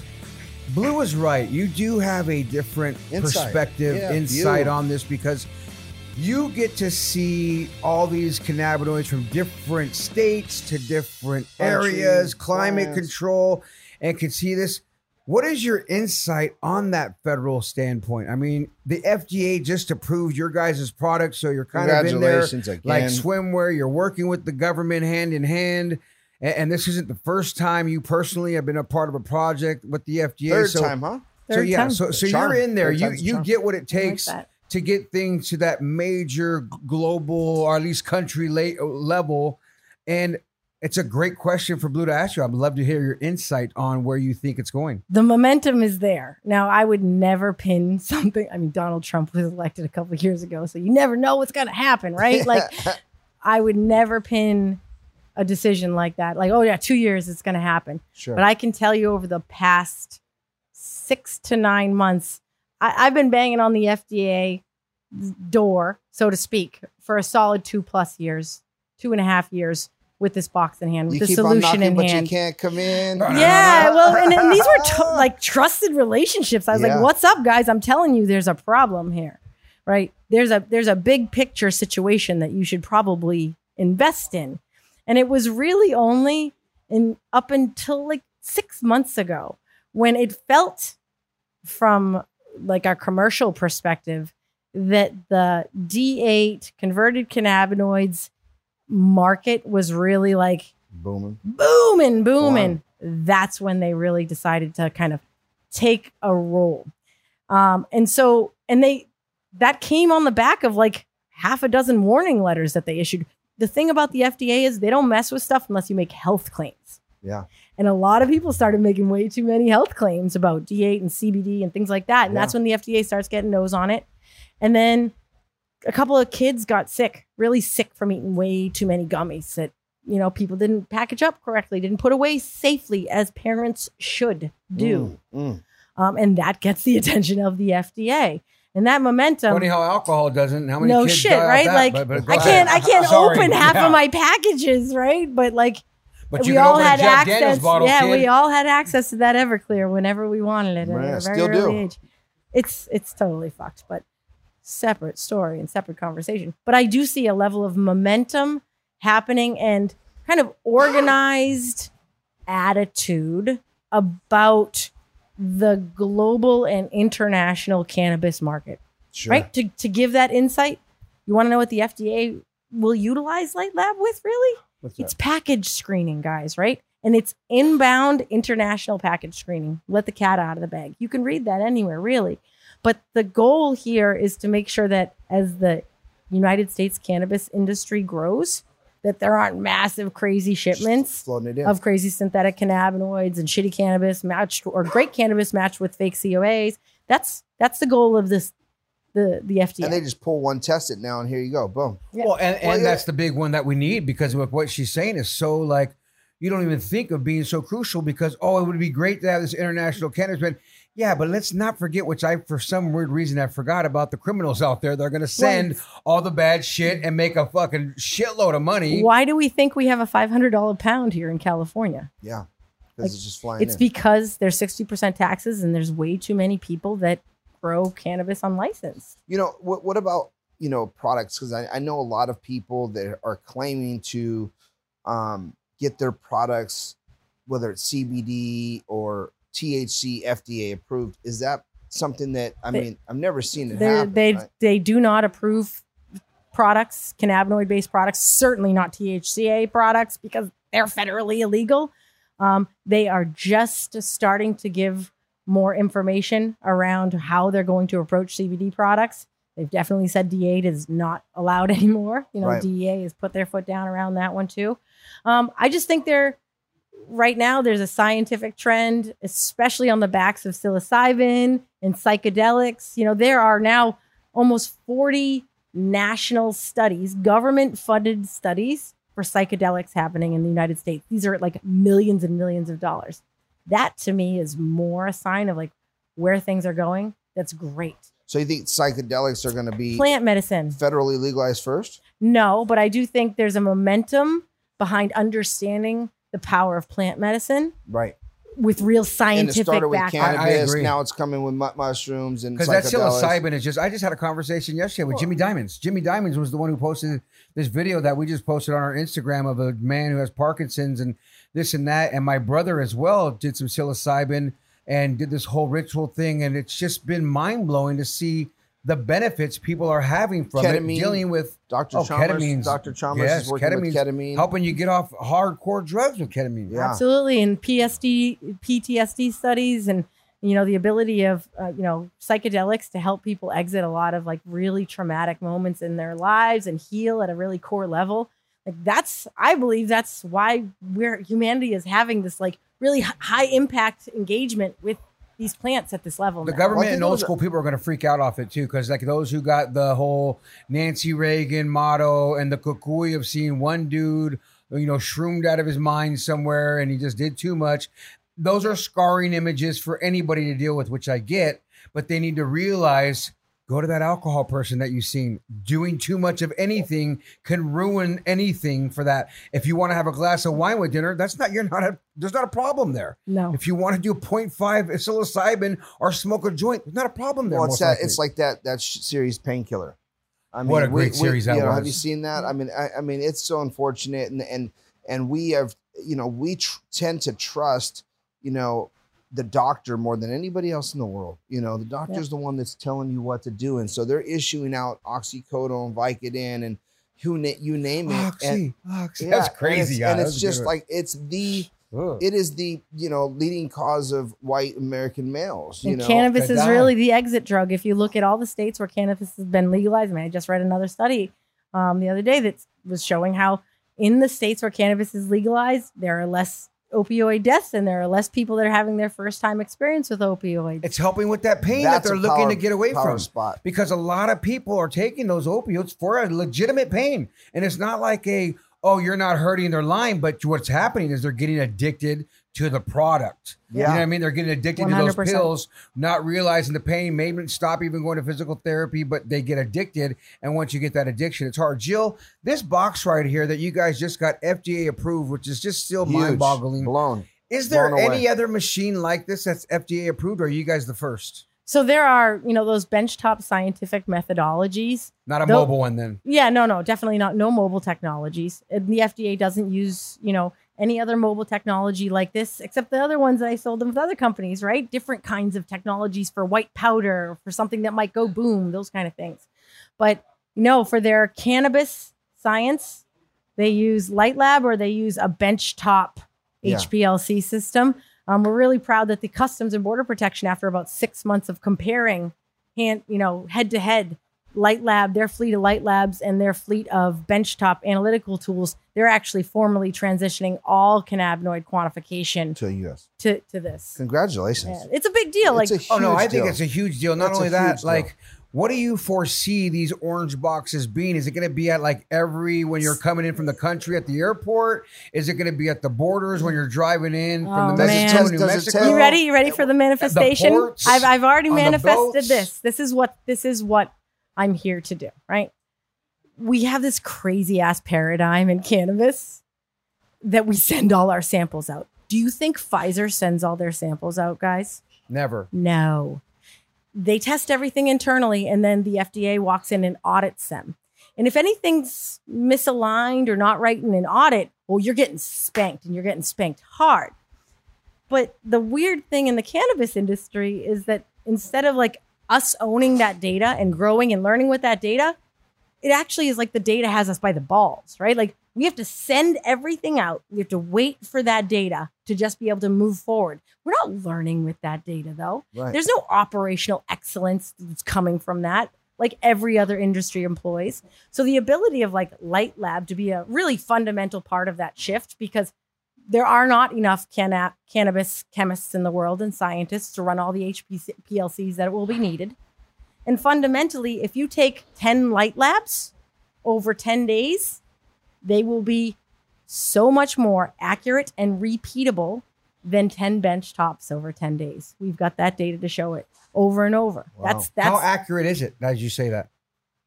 Blue is right. You do have a different Insight. perspective, Yeah, insight view. on this because you get to see all these cannabinoids from different states to different Countries, areas, climate plants. control, and can see this. What is your insight on that federal standpoint? I mean, the FDA just approved your guys' product, so you're kind of in there Congratulations like swimwear. You're working with the government hand in hand. And this isn't the first time you personally have been a part of a project with the FDA. Third so, time, huh? so yeah, time. so so you're in there. Third You you charm. get what it I like takes that. To get things to that major global or at least country la- level, and it's a great question for Blue to ask you. I'd love to hear your insight on where you think it's going. the momentum is there. Now, I would never pin something. I mean, Donald Trump was elected a couple of years ago, so you never know what's going to happen, right? Like, I would never pin a decision like that. Like, oh yeah, two years it's going to happen. Sure. But I can tell you over the past six to nine months, I, I've been banging on the FDA door, so to speak, for a solid two plus years, two and a half years with this box in hand, with you the keep on solution knocking, in but hand. you can't come in. Yeah, well, and, and these were t- like trusted relationships. I was Yeah. like, "What's up, guys? I'm telling you, there's a problem here, right? There's a there's a big picture situation that you should probably invest in." And it was really only in up until like six months ago when it felt from like a commercial perspective that the D8 converted cannabinoids market was really like Booming. booming, booming. That's when they really decided to kind of take a role. Um, and so, and they, that came on the back of like half a dozen warning letters that they issued. The thing about the FDA is they don't mess with stuff unless you make health claims. Yeah. And a lot of people started making way too many health claims about D8 and CBD and things like that. And Yeah. that's when the FDA starts getting nose on it. And then a couple of kids got sick, really sick from eating way too many gummies that you know people didn't package up correctly, didn't put away safely as parents should do, Mm, mm. um, and that gets the attention of the FDA. And that momentum. Funny how alcohol doesn't. How many no kids shit, die off right? that? Like But- but I can't. I can't Sorry. open half Yeah. of my packages, right? But like, But you we can all open a had Jack Daniels access. bottle, yeah, kid. we all had access to that Everclear whenever we wanted it at Yeah, a very still do. early age. It's it's totally fucked, but separate story and separate conversation. But I do see a level of momentum happening and kind of organized attitude about the global and international cannabis market. Sure. Right? To to give that insight, you want to know what the FDA will utilize Light Lab with really? What's It's package screening, guys, right? And it's inbound international package screening. Let the cat out of the bag. You can read that anywhere, really. But the goal here is to make sure that as the United States cannabis industry grows, that there aren't massive, crazy shipments floating it in. of crazy synthetic cannabinoids and shitty cannabis matched or great cannabis matched with fake COAs. That's that's the goal of this the the FDA. and they just pull one, test it now, and here you go, boom. Well, and, and Well, yeah. that's the big one that we need because of what she's saying is so like you don't even think of being so crucial because oh it would be great to have this international cannabis ban. Yeah, but let's not forget, which I for some weird reason I forgot about the criminals out there. They're gonna send Right. all the bad shit and make a fucking shitload of money. Why do we think we have a five hundred dollar pound here in California? Yeah, because it's just flying. It's in. because there's sixty percent taxes and there's way too many people that grow cannabis unlicensed. you know what what about you know products because I, I know a lot of people that are claiming to um, get their products whether it's cbd or thc fda approved is that something that i They- mean i've never seen it happen they right? they do not approve products, cannabinoid based products, certainly not THCA products because they're federally illegal. Um, they are just starting to give more information around how they're going to approach CBD products. They've definitely said D8 is not allowed anymore. You know, Right. DEA has put their foot down around that one too. Um, I just think they're right now there's a scientific trend, especially on the backs of psilocybin and psychedelics. You know, there are now almost 40 national studies, government funded studies for psychedelics happening in the United States. These are like millions and millions of dollars. That to me is more a sign of like where things are going. That's great. so you think psychedelics are going to be Plant medicine. federally legalized first No, but I do think there's a momentum behind understanding the power of plant medicine right with real scientific and it scientific started with background. cannabis agree. now it's coming with mu- mushrooms and Because that psychedelics. psilocybin is just. I just had a conversation yesterday with Jimmy Diamonds. Jimmy Diamonds was the one who posted this video that we just posted on our Instagram of a man who has Parkinson's and this and that. And my brother as well did some psilocybin and did this whole ritual thing. And it's just been mind blowing to see the benefits people are having from Ketamine. it, dealing with Dr. oh, Chalmers, ketamine's- Dr. Chalmers is working with ketamine. helping you get off hardcore drugs with ketamine. Yeah. Absolutely, and PSD, PTSD studies, and you know the ability of uh, you know psychedelics to help people exit a lot of like really traumatic moments in their lives and heal at a really core level. Like that's, I believe that's why we're humanity is having this like really high impact engagement with these plants at this level. The now. government think and old was a- school people are going to freak out off it too, because like those who got the whole Nancy Reagan motto and the kukui of seeing one dude, you know, shroomed out of his mind somewhere and he just did too much. Those are scarring images for anybody to deal with, which I get, but they need to realize go to that alcohol person that you've seen. Doing too much of anything can ruin anything for that. If you want to have a glass of wine with dinner, that's not you're not a there's not a problem there. No. If you want to do 0.5 psilocybin or smoke a joint, there's not a problem there. Well, it's that. It's like that. That sh- series, Painkiller. I mean, What a great series that you know, Have you seen that? I mean, I, I mean, it's so unfortunate, and and and we have, you know, we tr- tend to trust, you know, the doctor more than anybody else in the world. You know, the doctor's the one that's telling you what to do, and so they're issuing out oxycodone, Vicodin, and who na- you name it. Oxy, and, oxy. yeah, That's and crazy. it's- yeah, and it's was a good just like it's the. Ugh. It is the you know leading cause of white American males. You and know, cannabis is really the exit drug. If you look at all the states where cannabis has been legalized, I mean, I just read another study um, the other day that was showing how in the states where cannabis is legalized, there are less opioid deaths and there are less people that are having their first time experience with opioids. It's helping with that pain That's that they're looking power- to get away from. spot. Because a lot of people are taking those opioids for a legitimate pain. And it's not like a, oh, you're not hurting their line, but what's happening is they're getting addicted to the product. Yeah. You know what I mean? They're getting addicted to those pills, not realizing the pain, maybe stop even going to physical therapy, but they get addicted. And once you get that addiction, it's hard. Jill, this box right here that you guys just got FDA approved, which is just still mind boggling. Blown. Is there Blown any other machine like this that's FDA approved, or are you guys the first? So there are, you know, those benchtop scientific methodologies. Not a Tho- mobile one, then. Yeah, no, no, definitely not. No mobile technologies. And the FDA doesn't use, you know, any other mobile technology like this, except the other ones that I sold them with other companies, right? Different kinds of technologies for white powder, for something that might go boom, those kind of things. But no, for their cannabis science, they use Light Lab or they use a benchtop Yeah. HPLC system. Um, we're really proud that the Customs and Border Protection, after about six months of comparing hand, you know, head to head, Light Lab, their fleet of Light Labs and their fleet of benchtop analytical tools, they're actually formally transitioning all cannabinoid quantification To US. to, to this. Congratulations. Yeah, it's a big deal. Like, It's a Oh no, I think deal. it's a huge deal. Not That's a only that, huge deal. like, what do you foresee these orange boxes being? Is it going to be at like every when you're coming in from the country at the airport? Is it going to be at the borders when you're driving in from Oh, the man. Mexico, Does New it Mexico? you ready? You ready for the manifestation? ports, I've I've already manifested this. This is what this is what I'm here to do, right? We have this crazy ass paradigm in cannabis that we send all our samples out. Do you think Pfizer sends all their samples out, guys? Never. No. They test everything internally and then the FDA walks in and audits them. And if anything's misaligned or not right in an audit, well, you're getting spanked and you're getting spanked hard. But the weird thing in the cannabis industry is that instead of like us owning that data and growing and learning with that data, it actually is like the data has us by the balls, right? Like we have to send everything out. We have to wait for that data to just be able to move forward. We're not learning with that data though. Right. There's no operational excellence that's coming from that, like every other industry employs. So the ability of like Light Lab to be a really fundamental part of that shift because there are not enough canna- cannabis chemists in the world and scientists to run all the HPLCs that will be needed. And fundamentally, if you take 10 light labs over 10 days, they will be so much more accurate and repeatable than 10 bench tops over 10 days. We've got that data to show it over and over. That's that's How accurate is it as you say that?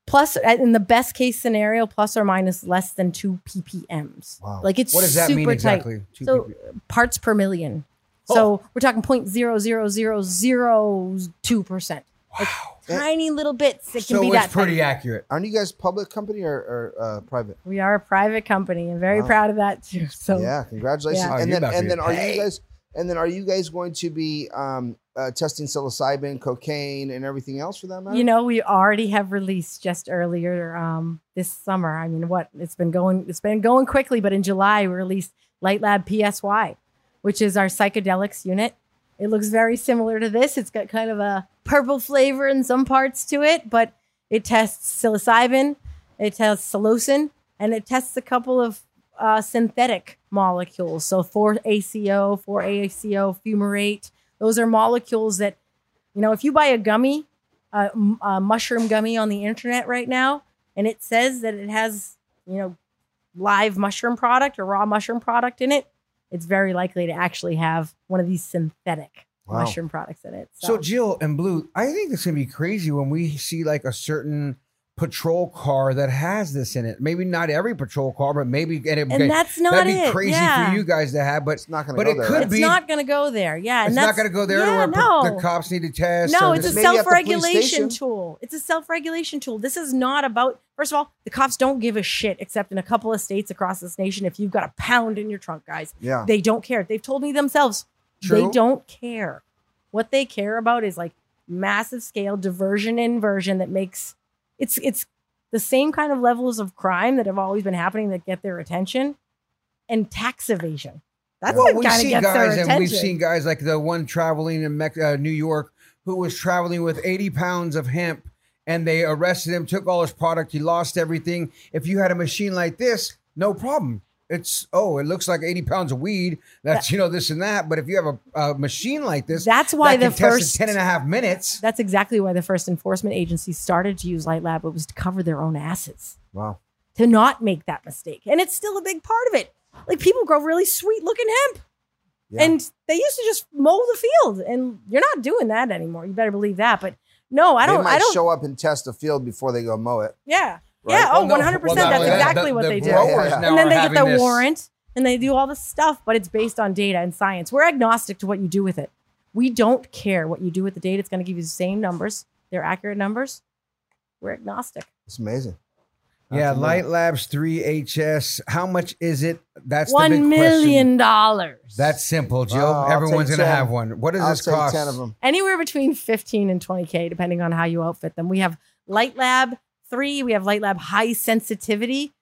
Plus in the best case scenario, plus or minus less than two ppms. Wow. Like it's What does that super mean tight. exactly? Two So pp- parts per million. Oh. So we're talking point zero zero zero zero two percent. Like tiny little bits. It can be it's that pretty tiny. accurate. Aren't you guys public company or, or uh, private? We are a private company and very Wow. proud of that too. So yeah, congratulations. Yeah. Oh, and then and then are you guys and then are you guys going to be um, uh, testing psilocybin, cocaine, and everything else for that matter? You know, we already have released just earlier um, this summer. I mean, what it's been going, it's been going quickly, but in July we released Light Lab PSY, which is our psychedelics unit. It looks very similar to this. It's got kind of a purple flavor in some parts to it, but it tests psilocybin, it tests psilocin, and it tests a couple of uh, synthetic molecules. So 4-ACO, 4-ACO, fumarate. Those are molecules that, you know, if you buy a gummy, a, a mushroom gummy on the internet right now, and it says that it has, you know, live mushroom product or raw mushroom product in it, it's very likely to actually have one of these synthetic Wow. mushroom products in it. So Jill and Blue, I think it's gonna be crazy when we see like a certain patrol car that has this in it. Maybe not every patrol car, but maybe and, it, And that's not that'd be it, crazy yeah. for you guys to have. But It's not gonna but go it there, could right? it's be. not going to go there. Yeah, it's not going to go there yeah, where no. the cops need to test. No, it's a the- maybe at the police self-regulation tool. It's a self-regulation tool. This is not about. First of all, the cops don't give a shit, except in a couple of states across this nation. If you've got a pound in your trunk, guys, Yeah. they don't care. They've told me themselves True. they don't care. What they care about is like massive scale diversion inversion that makes it's it's the same kind of levels of crime that have always been happening that get their attention, and tax evasion. That's well, what kind of gets their guys, attention. we've seen guys like the one traveling in Mex- uh, New York who was traveling with 80 pounds of hemp, and they arrested him, took all his product, he lost everything. If you had a machine like this, no problem. It's oh, it looks like 80 pounds of weed. That's you know this and that. But if you have a, a machine like this, That's why that the can test in first 10 and a half minutes. That's exactly why the first enforcement agency started to use Light Lab. It was to cover their own asses, Wow. to not make that mistake. And it's still a big part of it. Like people grow really sweet looking hemp. Yeah. And they used to just mow the field. And you're not doing that anymore. You better believe that. But no, I don't might I don't show up and test a field before they go mow it. Yeah. Right? Yeah. Oh, Well, no, 100%. well, That's only exactly the- what the they do. Yeah. and then they get having the this- warrant and they do all this stuff, but it's based on data and science. We're agnostic to what you do with it. We don't care what you do with the data. It's going to give you the same numbers. They're accurate numbers. We're agnostic. It's amazing. Yeah, That's Light Labs 3HS. How much is it? That's the big million question. dollars. That's simple, Joe. Oh, Everyone's gonna 10. have one. What does I'll this take cost? ten of them. anywhere between 15 and 20K, depending on how you outfit them. We have Light Lab 3, we have Light Lab High Sensitivity.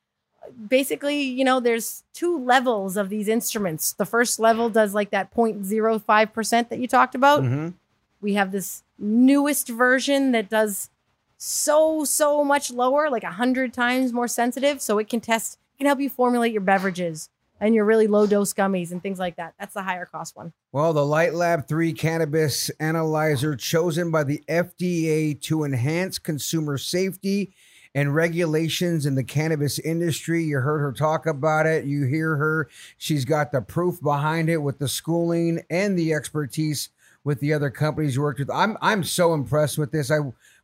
Basically, you know, there's two levels of these instruments. The first level does like that 0.05% that you talked about. Mhm. We have this newest version that does so, so much lower, like a hundred times more sensitive. So it can test, it can help you formulate your beverages and your really low dose gummies and things like that. That's the higher cost one. Well, the Light Lab 3 cannabis analyzer chosen by the FDA to enhance consumer safety and regulations in the cannabis industry. You heard her talk about it. You hear her. She's got the proof behind it with the schooling and the expertise with the other companies you worked with. I'm I'm so impressed with this. I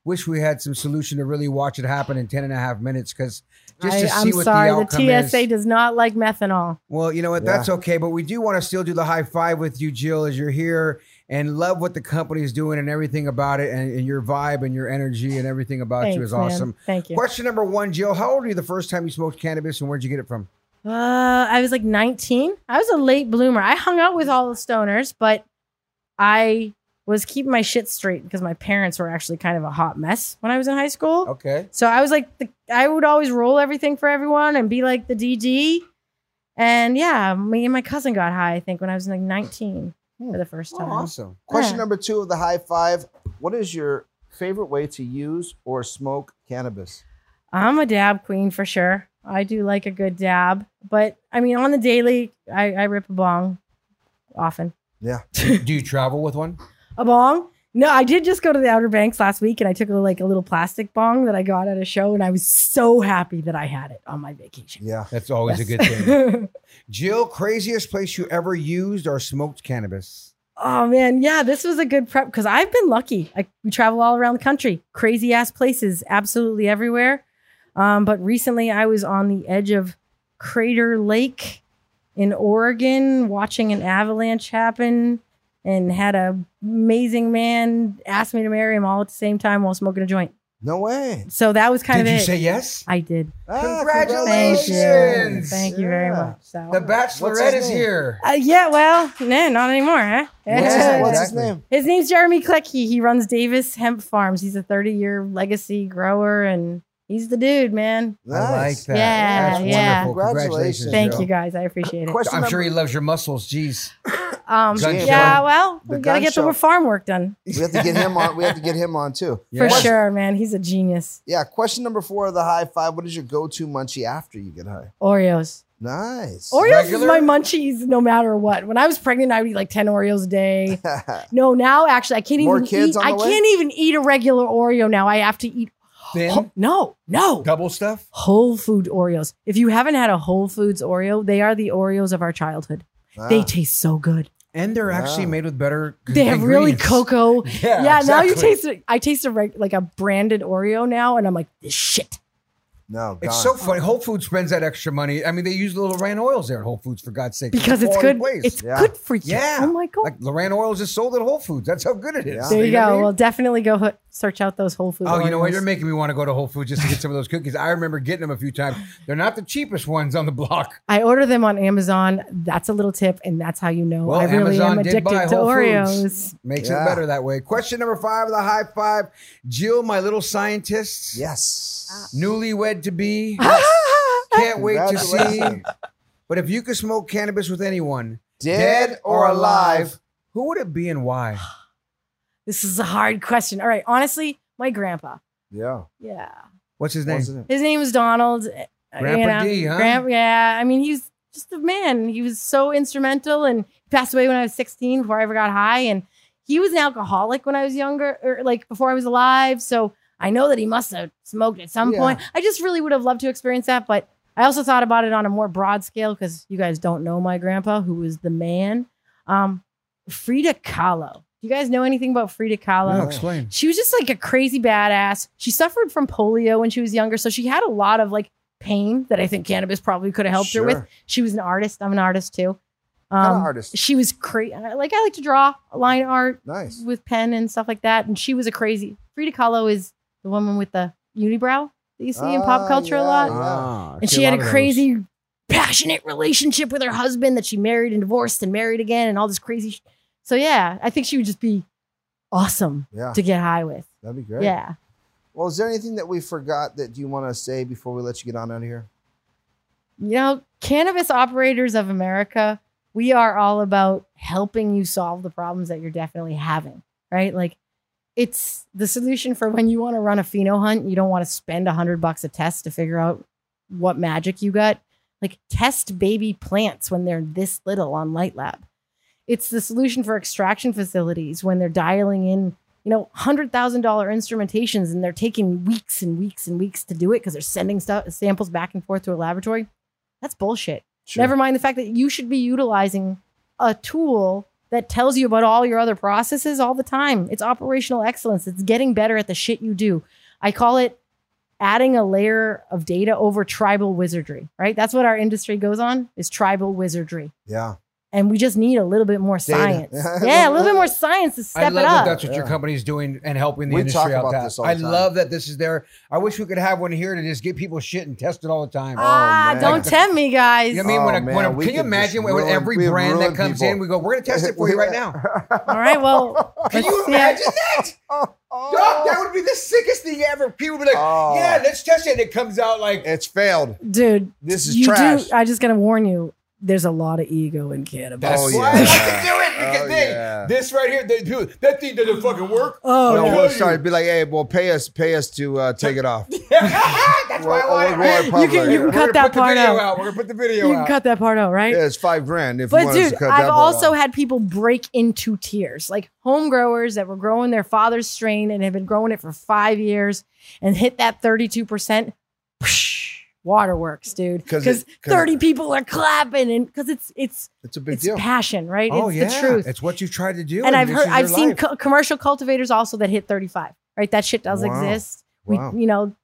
wish we had some solution to really watch it happen in 10 and a half minutes because I, to see I'm what sorry, the the, TSA is. does not like methanol. Well, you know what? Yeah. That's okay. But we do want to still do the high five with you, Jill, as you're here and love what the company is doing and everything about it and, and your vibe and your energy and everything about you Thanks, is man. awesome. Thank you. Question number one, Jill. How old were you the first time you smoked cannabis and where'd you get it from? Uh, I was like 19. I was a late bloomer. I hung out with all the stoners, but I was keeping my shit straight because my parents were actually kind of a hot mess when I was in high school. Okay. So I was like, the, I would always roll everything for everyone and be like the DD. And yeah, me and my cousin got high, I think, when I was like 19 for the first Oh, time. awesome. Question Yeah. number two of the high five. What is your favorite way to use or smoke cannabis? I'm a dab queen for sure. I do like a good dab, but I mean, on the daily, I, I rip a bong often. Yeah. do you travel with one? A bong? No, I did just go to the Outer Banks last week and I took a, like a little plastic bong that I got at a show and I was so happy that I had it on my vacation. Yeah. That's always a good thing. Jill, craziest place you ever used or smoked cannabis? oh man, yeah, this was a good prep because I've been lucky. I, we travel all around the country, crazy ass places, absolutely everywhere. Um, but recently I was on the edge of Crater Lake in Oregon watching an avalanche happen and had a amazing man ask me to marry him all at the same time while smoking a joint. No way. So that was kind Did of Did you it. say yes? I did. Ah, Thank you. Congratulations. Thank you very much. So, The Bachelorette is here. uh, yeah, well, nah, not anymore, huh? What's his, Yeah, what's his name? His name's Jeremy Klecki. He runs Davis Hemp Farms. He's a 30 year legacy grower and he's the dude, man. I like Nice. that. Yeah, That's yeah. wonderful. Congratulations. Thank Jill. you guys. I appreciate it. Question I'm number, sure he loves your muscles. Jeez. Um, Gun yeah, show. well, The we got to gun get the farm work done we have to get him on. We have to get him on too. Yeah. for sure, man. He's a genius. Yeah. Question number four of the high five. What is your go-to munchie after you get high? Oreos. Nice. Oreos Regular? is my munchies no matter what. When I was pregnant, I would eat like 10 Oreos a day. No, now actually, I can't More even kids eat. on the I way? can't even eat a regular Oreo now. I have to eat. Thin, Whole- no, no. double stuff. Whole Food Oreos. If you haven't had a Whole Foods Oreo, they are the Oreos of our childhood. They Ah. taste so good. And they're actually Wow. made with better. They have really ingredients. cocoa. Yeah, Yeah, now you exactly. taste it. I taste a reg, like a branded Oreo now, and I'm like, this shit. No, It's gone. so funny. Whole Foods spends that extra money. I mean, they use little Loran oils there at Whole Foods for God's sake. Because it's quality good. place. It's Yeah. good for you. yeah. Oh my god. Like Loran oils is sold at Whole Foods. That's how good it is. Yeah. there you know what I go. mean? Well, definitely go ho- search out those Whole Foods. Oh, you know what? You're making me want to go to Whole Foods just to get some of those cookies. I remember getting them a few times. They're not the cheapest ones on the block. I order them on Amazon. That's a little tip, and that's how you know Well, I really Amazon am addicted to Oreos. Foods. Makes Yeah. it better that way. Question number five of the high five. Jill, my little scientist, Yes. newlywed to be. Can't wait to see. But if you could smoke cannabis with anyone, Dead or alive? who would it be and why? This is a hard question. All right, honestly, my grandpa. Yeah. Yeah, What's his name? What's it? his name was Donald. uh, Grandpa you know, D, huh? Grandpa, yeah, I mean he's just a man. He was so instrumental and he passed away when I was 16 before I ever got high. And he was an alcoholic when I was younger, or like before I was alive. So I know that he must have smoked at some Yeah. point. I just really would have loved to experience that. But I also thought about it on a more broad scale because you guys don't know my grandpa, who was the man. Um, Frida Kahlo. Do you guys know anything about Frida Kahlo? No, explain. She was just like a crazy badass. She suffered from polio when she was younger, so she had a lot of like pain that I think cannabis probably could have helped her with. She was an artist. I'm an artist too. What kind Um, of artist? She was crazy. Like I like to draw line art Nice. with pen and stuff like that. And she was a crazy. Frida Kahlo is the woman with the unibrow that you see in pop Ah, culture a lot. yeah. Ah, And see she had a of crazy, passionate relationship with her husband that she married and divorced and married again and all this crazy. Sh- so yeah, I think she would just be awesome Yeah, to get high with. that'd be great. Yeah. Well, is there anything that we forgot that you want to say before we let you get on out of here? You know, Cannabis Operators of America, we are all about helping you solve the problems that you're definitely having, right? Like it's the solution for when you want to run a pheno hunt, you don't want to spend a hundred bucks a test to figure out what magic you got. Like test baby plants when they're this little on Light Lab. It's the solution for extraction facilities when they're dialing in, you know, hundred thousand dollar instrumentations and they're taking weeks and weeks and weeks to do it because they're sending stuff samples back and forth to a laboratory. That's bullshit. Sure. Never mind the fact that you should be utilizing a tool that tells you about all your other processes all the time. It's operational excellence. It's getting better at the shit you do. I call it adding a layer of data over tribal wizardry, right? That's what our industry goes on is tribal wizardry. Yeah. And we just need a little bit more science. yeah, a little bit more science to I step love it that up. that's what your Yeah. company's doing and helping the We industry talk out. about that. this all the I time. love that this is there. I wish we could have one here to just get people shit and test it all the time. ah, man. don't tempt me, guys. You know I mean, when, Oh, a, when a, man, we can you imagine when ruin- every brand that comes people. in, we go, we're gonna test it for you right now. All right, well, Can you imagine that? Dog, that would be the sickest thing ever. People would be like, Oh. yeah, let's test it. And it comes out like, It's failed. dude. This is you trash. do. I just gotta warn you. There's a lot of ego in cannabis. that's Oh, why yeah. I like to do it. Because Oh, they, yeah. this right here, they, dude, that thing doesn't fucking work. Oh, no, I'll we'll tell sorry. Be like, hey, well, pay us, pay us to uh, take it off. That's why I We'll- want it. You can- you can cut that part video out. We're gonna put the video You can out. cut that part out, right? Yeah, it's five grand. If But want dude, to cut I've that also out. had people break into tears, like home growers that were growing their father's strain and have been growing it for five years and hit that 32%. Waterworks, dude. Because it- 30 people are clapping and because it's it's It's a big it's deal. passion, right? Oh it's yeah, the truth. it's what you've tried to do. and I've heard I've seen co- commercial cultivators also that hit 35. Right? That shit does Wow. exist. Wow. We you know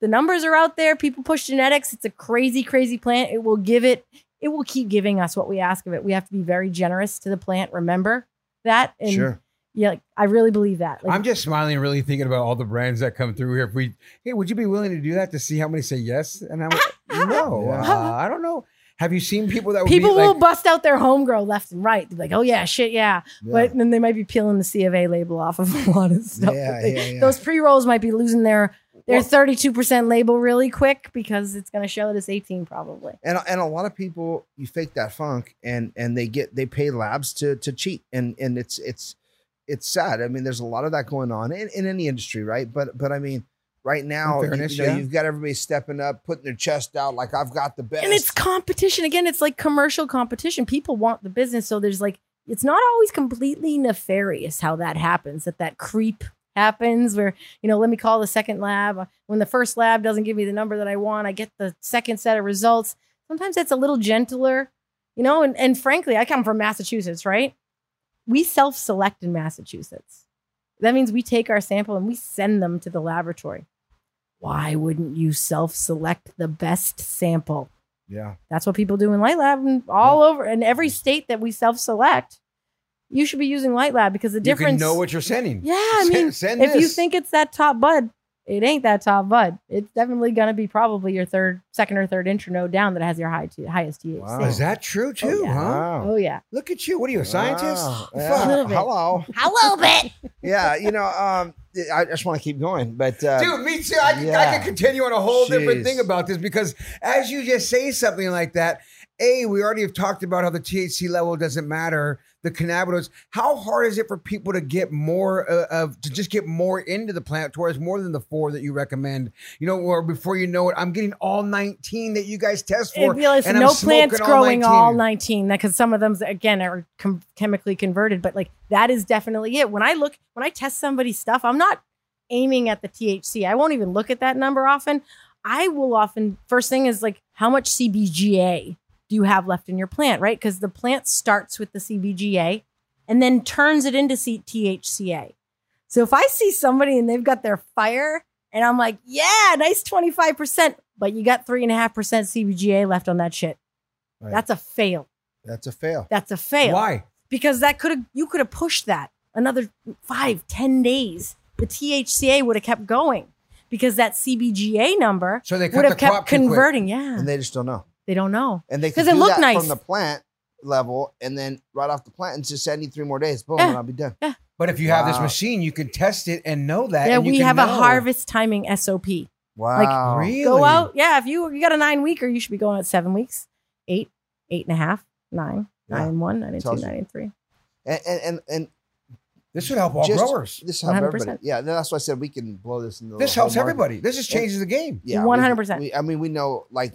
the numbers are out there. People push genetics. It's a crazy, crazy plant. It will give it, it will keep giving us what we ask of it. We have to be very generous to the plant. Remember that. And Sure. Yeah, like, I really believe that. Like, I'm just smiling, and really thinking about all the brands that come through here. If we, hey, would you be willing to do that to see how many say yes? And I'm like, no, uh, I don't know. Have you seen people that would people will like, bust out their homegirl left and right. They're like, oh yeah, shit, yeah. Yeah. But then they might be peeling the C of A label off of a lot of stuff. Yeah, They- yeah, yeah. Those pre rolls might be losing their their 32% label really quick because it's going to show that it's 18 probably. and and a lot of people you fake that funk and and they get they pay labs to to cheat and and it's it's it's sad. I mean, there's a lot of that going on in, in any industry, right? But but I mean, right now, In you- fairness, you know, yeah. you've got everybody stepping up, putting their chest out, like I've got the best. And it's competition. Again, it's like commercial competition. People want the business. So there's like, it's not always completely nefarious how that happens, that that creep happens where, you know, let me call the second lab. When the first lab doesn't give me the number that I want, I get the second set of results. Sometimes it's a little gentler, you know, and, and frankly, I come from Massachusetts, right? We self select in Massachusetts. That means we take our sample and we send them to the laboratory. Why wouldn't you self select the best sample? yeah. That's what people do in Light Lab and all over in every mm. state that we self select. You should be using Light Lab because the you difference. can know what you're sending? yeah, I mean, send if you think it's that top bud, it ain't that top bud. It's definitely going to be probably your third, second or third internode down that has your high t- highest THC. Wow. is that true too? Oh, yeah. Huh? Wow. Oh yeah, Look at you. What are you, a scientist? Wow. Yeah. fuck? A little bit. Hello. a little bit. Yeah, you know, um, I just want to keep going, but uh, Dude, me too. I, can I yeah. can continue on a whole different thing about this because as you just say something like that, A, we already have talked about how the THC level doesn't matter, the cannabinoids. How hard is it for people to get more uh, of, to just get more into the plant towards more than the four that you recommend? You know, or before you know it, I'm getting all 19 that you guys test for. And I'm no plants growing all 19. 19 because some of them again are com- chemically converted but like that is definitely it when i look when i test somebody's stuff i'm not aiming at the thc i won't even look at that number often i will often first thing is like how much cbga do you have left in your plant right because the plant starts with the cbga and then turns it into C- thca so if i see somebody and they've got their fire and i'm like yeah nice 25% but you got 3.5% cbga left on that shit Right. that's a fail. That's a fail. That's a fail. Why? Because that could have you could have pushed that another five, ten days. The THCA would have kept going because that CBGA number So they cut would have the kept too quick. converting. Yeah, and they just don't know. They don't know. And they can because it do looked that nice. from the plant level, and then right off the plant, and just say, I need three more days. Boom, Yeah. and I'll be done. Yeah. But if you have this machine, you can test it and know that. yeah, and you we can have a harvest timing SOP. Wow. Like really? Go out. Yeah, if you you got a nine week, or you should be going at seven weeks, eight, eight and a half, nine, Yeah. nine and one, nine and two, Tells you. nine and three. And and and, and This would help all just- growers. This helps 100%. everybody. Yeah, that's why I said we can blow this into This helps market. everybody. This just changes the game. Yeah, 100%. we- we- I mean, we know, like,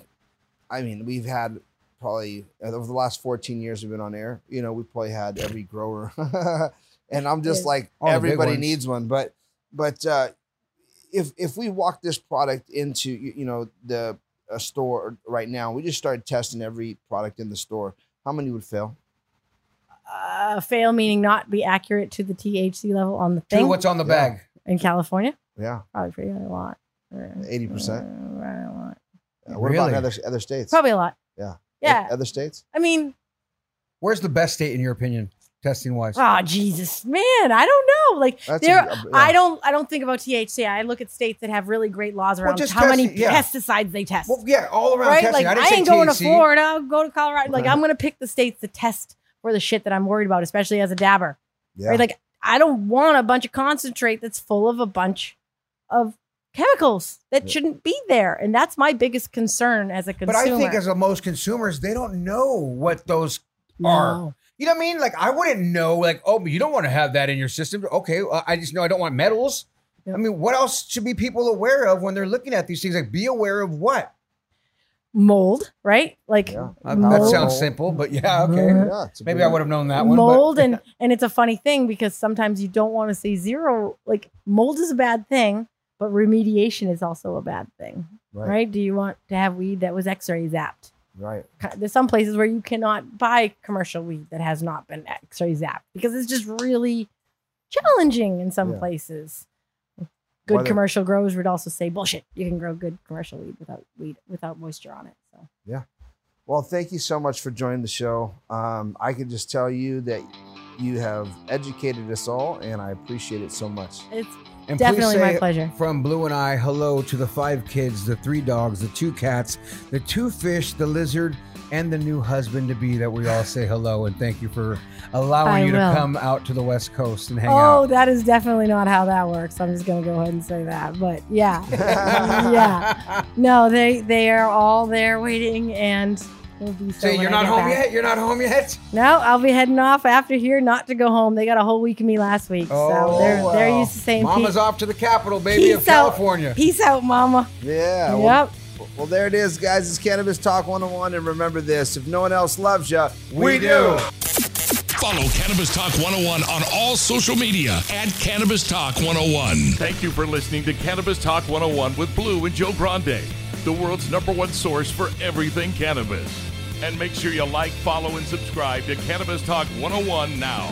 I mean, we've had probably uh, over the last 14 years we've been on air. You know, we probably had every grower, and I'm just Yeah. like All everybody needs one. But but uh, if if we walk this product into you you know the a store right now, we just started testing every product in the store. How many would fail? Uh, fail meaning not be accurate to the THC level on the To thing what's on the Yeah. bag. in California. Yeah, Probably pretty a lot. 80%? Uh, right, a lot. Uh, what Really? about other other states? Probably a lot. Yeah. Yeah. other states. I mean, Where's the best state in your opinion, testing wise? oh Jesus, man, I don't know. Like That's there, a- yeah. I don't, I don't think about THC. I look at states that have really great laws around just how many yeah. pesticides they test. Well, yeah, all around right? testing. Like I I, didn't say ain't going to Florida. I'll go to Colorado. Like I'm going to pick the states to test for the shit that I'm worried about, especially as a dabber. Yeah. Right? Like I don't want a bunch of concentrate that's full of a bunch of chemicals that Yeah. shouldn't be there, and that's my biggest concern as a consumer. But I think as a, most consumers, they don't know what those are. You know what I mean? Like I wouldn't know. Like, oh, you don't want to have that in your system. Okay, I just know I don't want metals. Yep. I mean, what else should be people aware of when they're looking at these things? Like, be aware of what? mold, right? Like Yeah. That sounds simple, but yeah, okay. Yeah, Maybe big- I would have known that one. but- mold and and it's a funny thing because sometimes you don't want to say zero like mold is a bad thing but remediation is also a bad thing right, Right. do you want to have weed that was x-ray zapped Right. There's some places where you cannot buy commercial weed that has not been x-ray zapped because it's just really challenging in some Yeah. places good Whether- commercial growers would also say bullshit you can grow good commercial weed without weed without moisture on it so yeah. Well, thank you so much for joining the show. Um, I can just tell you that you have educated us all, and I appreciate it so much. it's And Definitely please my pleasure. From Blue and I, hello to the five kids, the three dogs, the two cats, the two fish, the lizard, and the new husband to be that we all say hello and thank you for allowing I you to come out to the West Coast and hang Oh, out. Oh, that is definitely not how that works. I'm just gonna go ahead and say that. But yeah, yeah. No, they they are all there waiting, and we'll be. So Say you're not home back. yet. You're not home yet. No, I'll be heading off after here, not to go home. They got a whole week of me last week, so oh, they're they're used to saying Mama's peace, off to the capital, baby, of peace out, California. Peace out, Mama. Yeah. Yep. well, there it is, guys. It's Cannabis Talk 101. And remember this if no one else loves you, We do. Follow Cannabis Talk 101 on all social media at Cannabis Talk 101. Thank you for listening to Cannabis Talk 101 with Blue and Joe Grande, the world's number one source for everything cannabis. And make sure you like, follow, and subscribe to Cannabis Talk 101 now.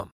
from.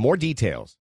more details.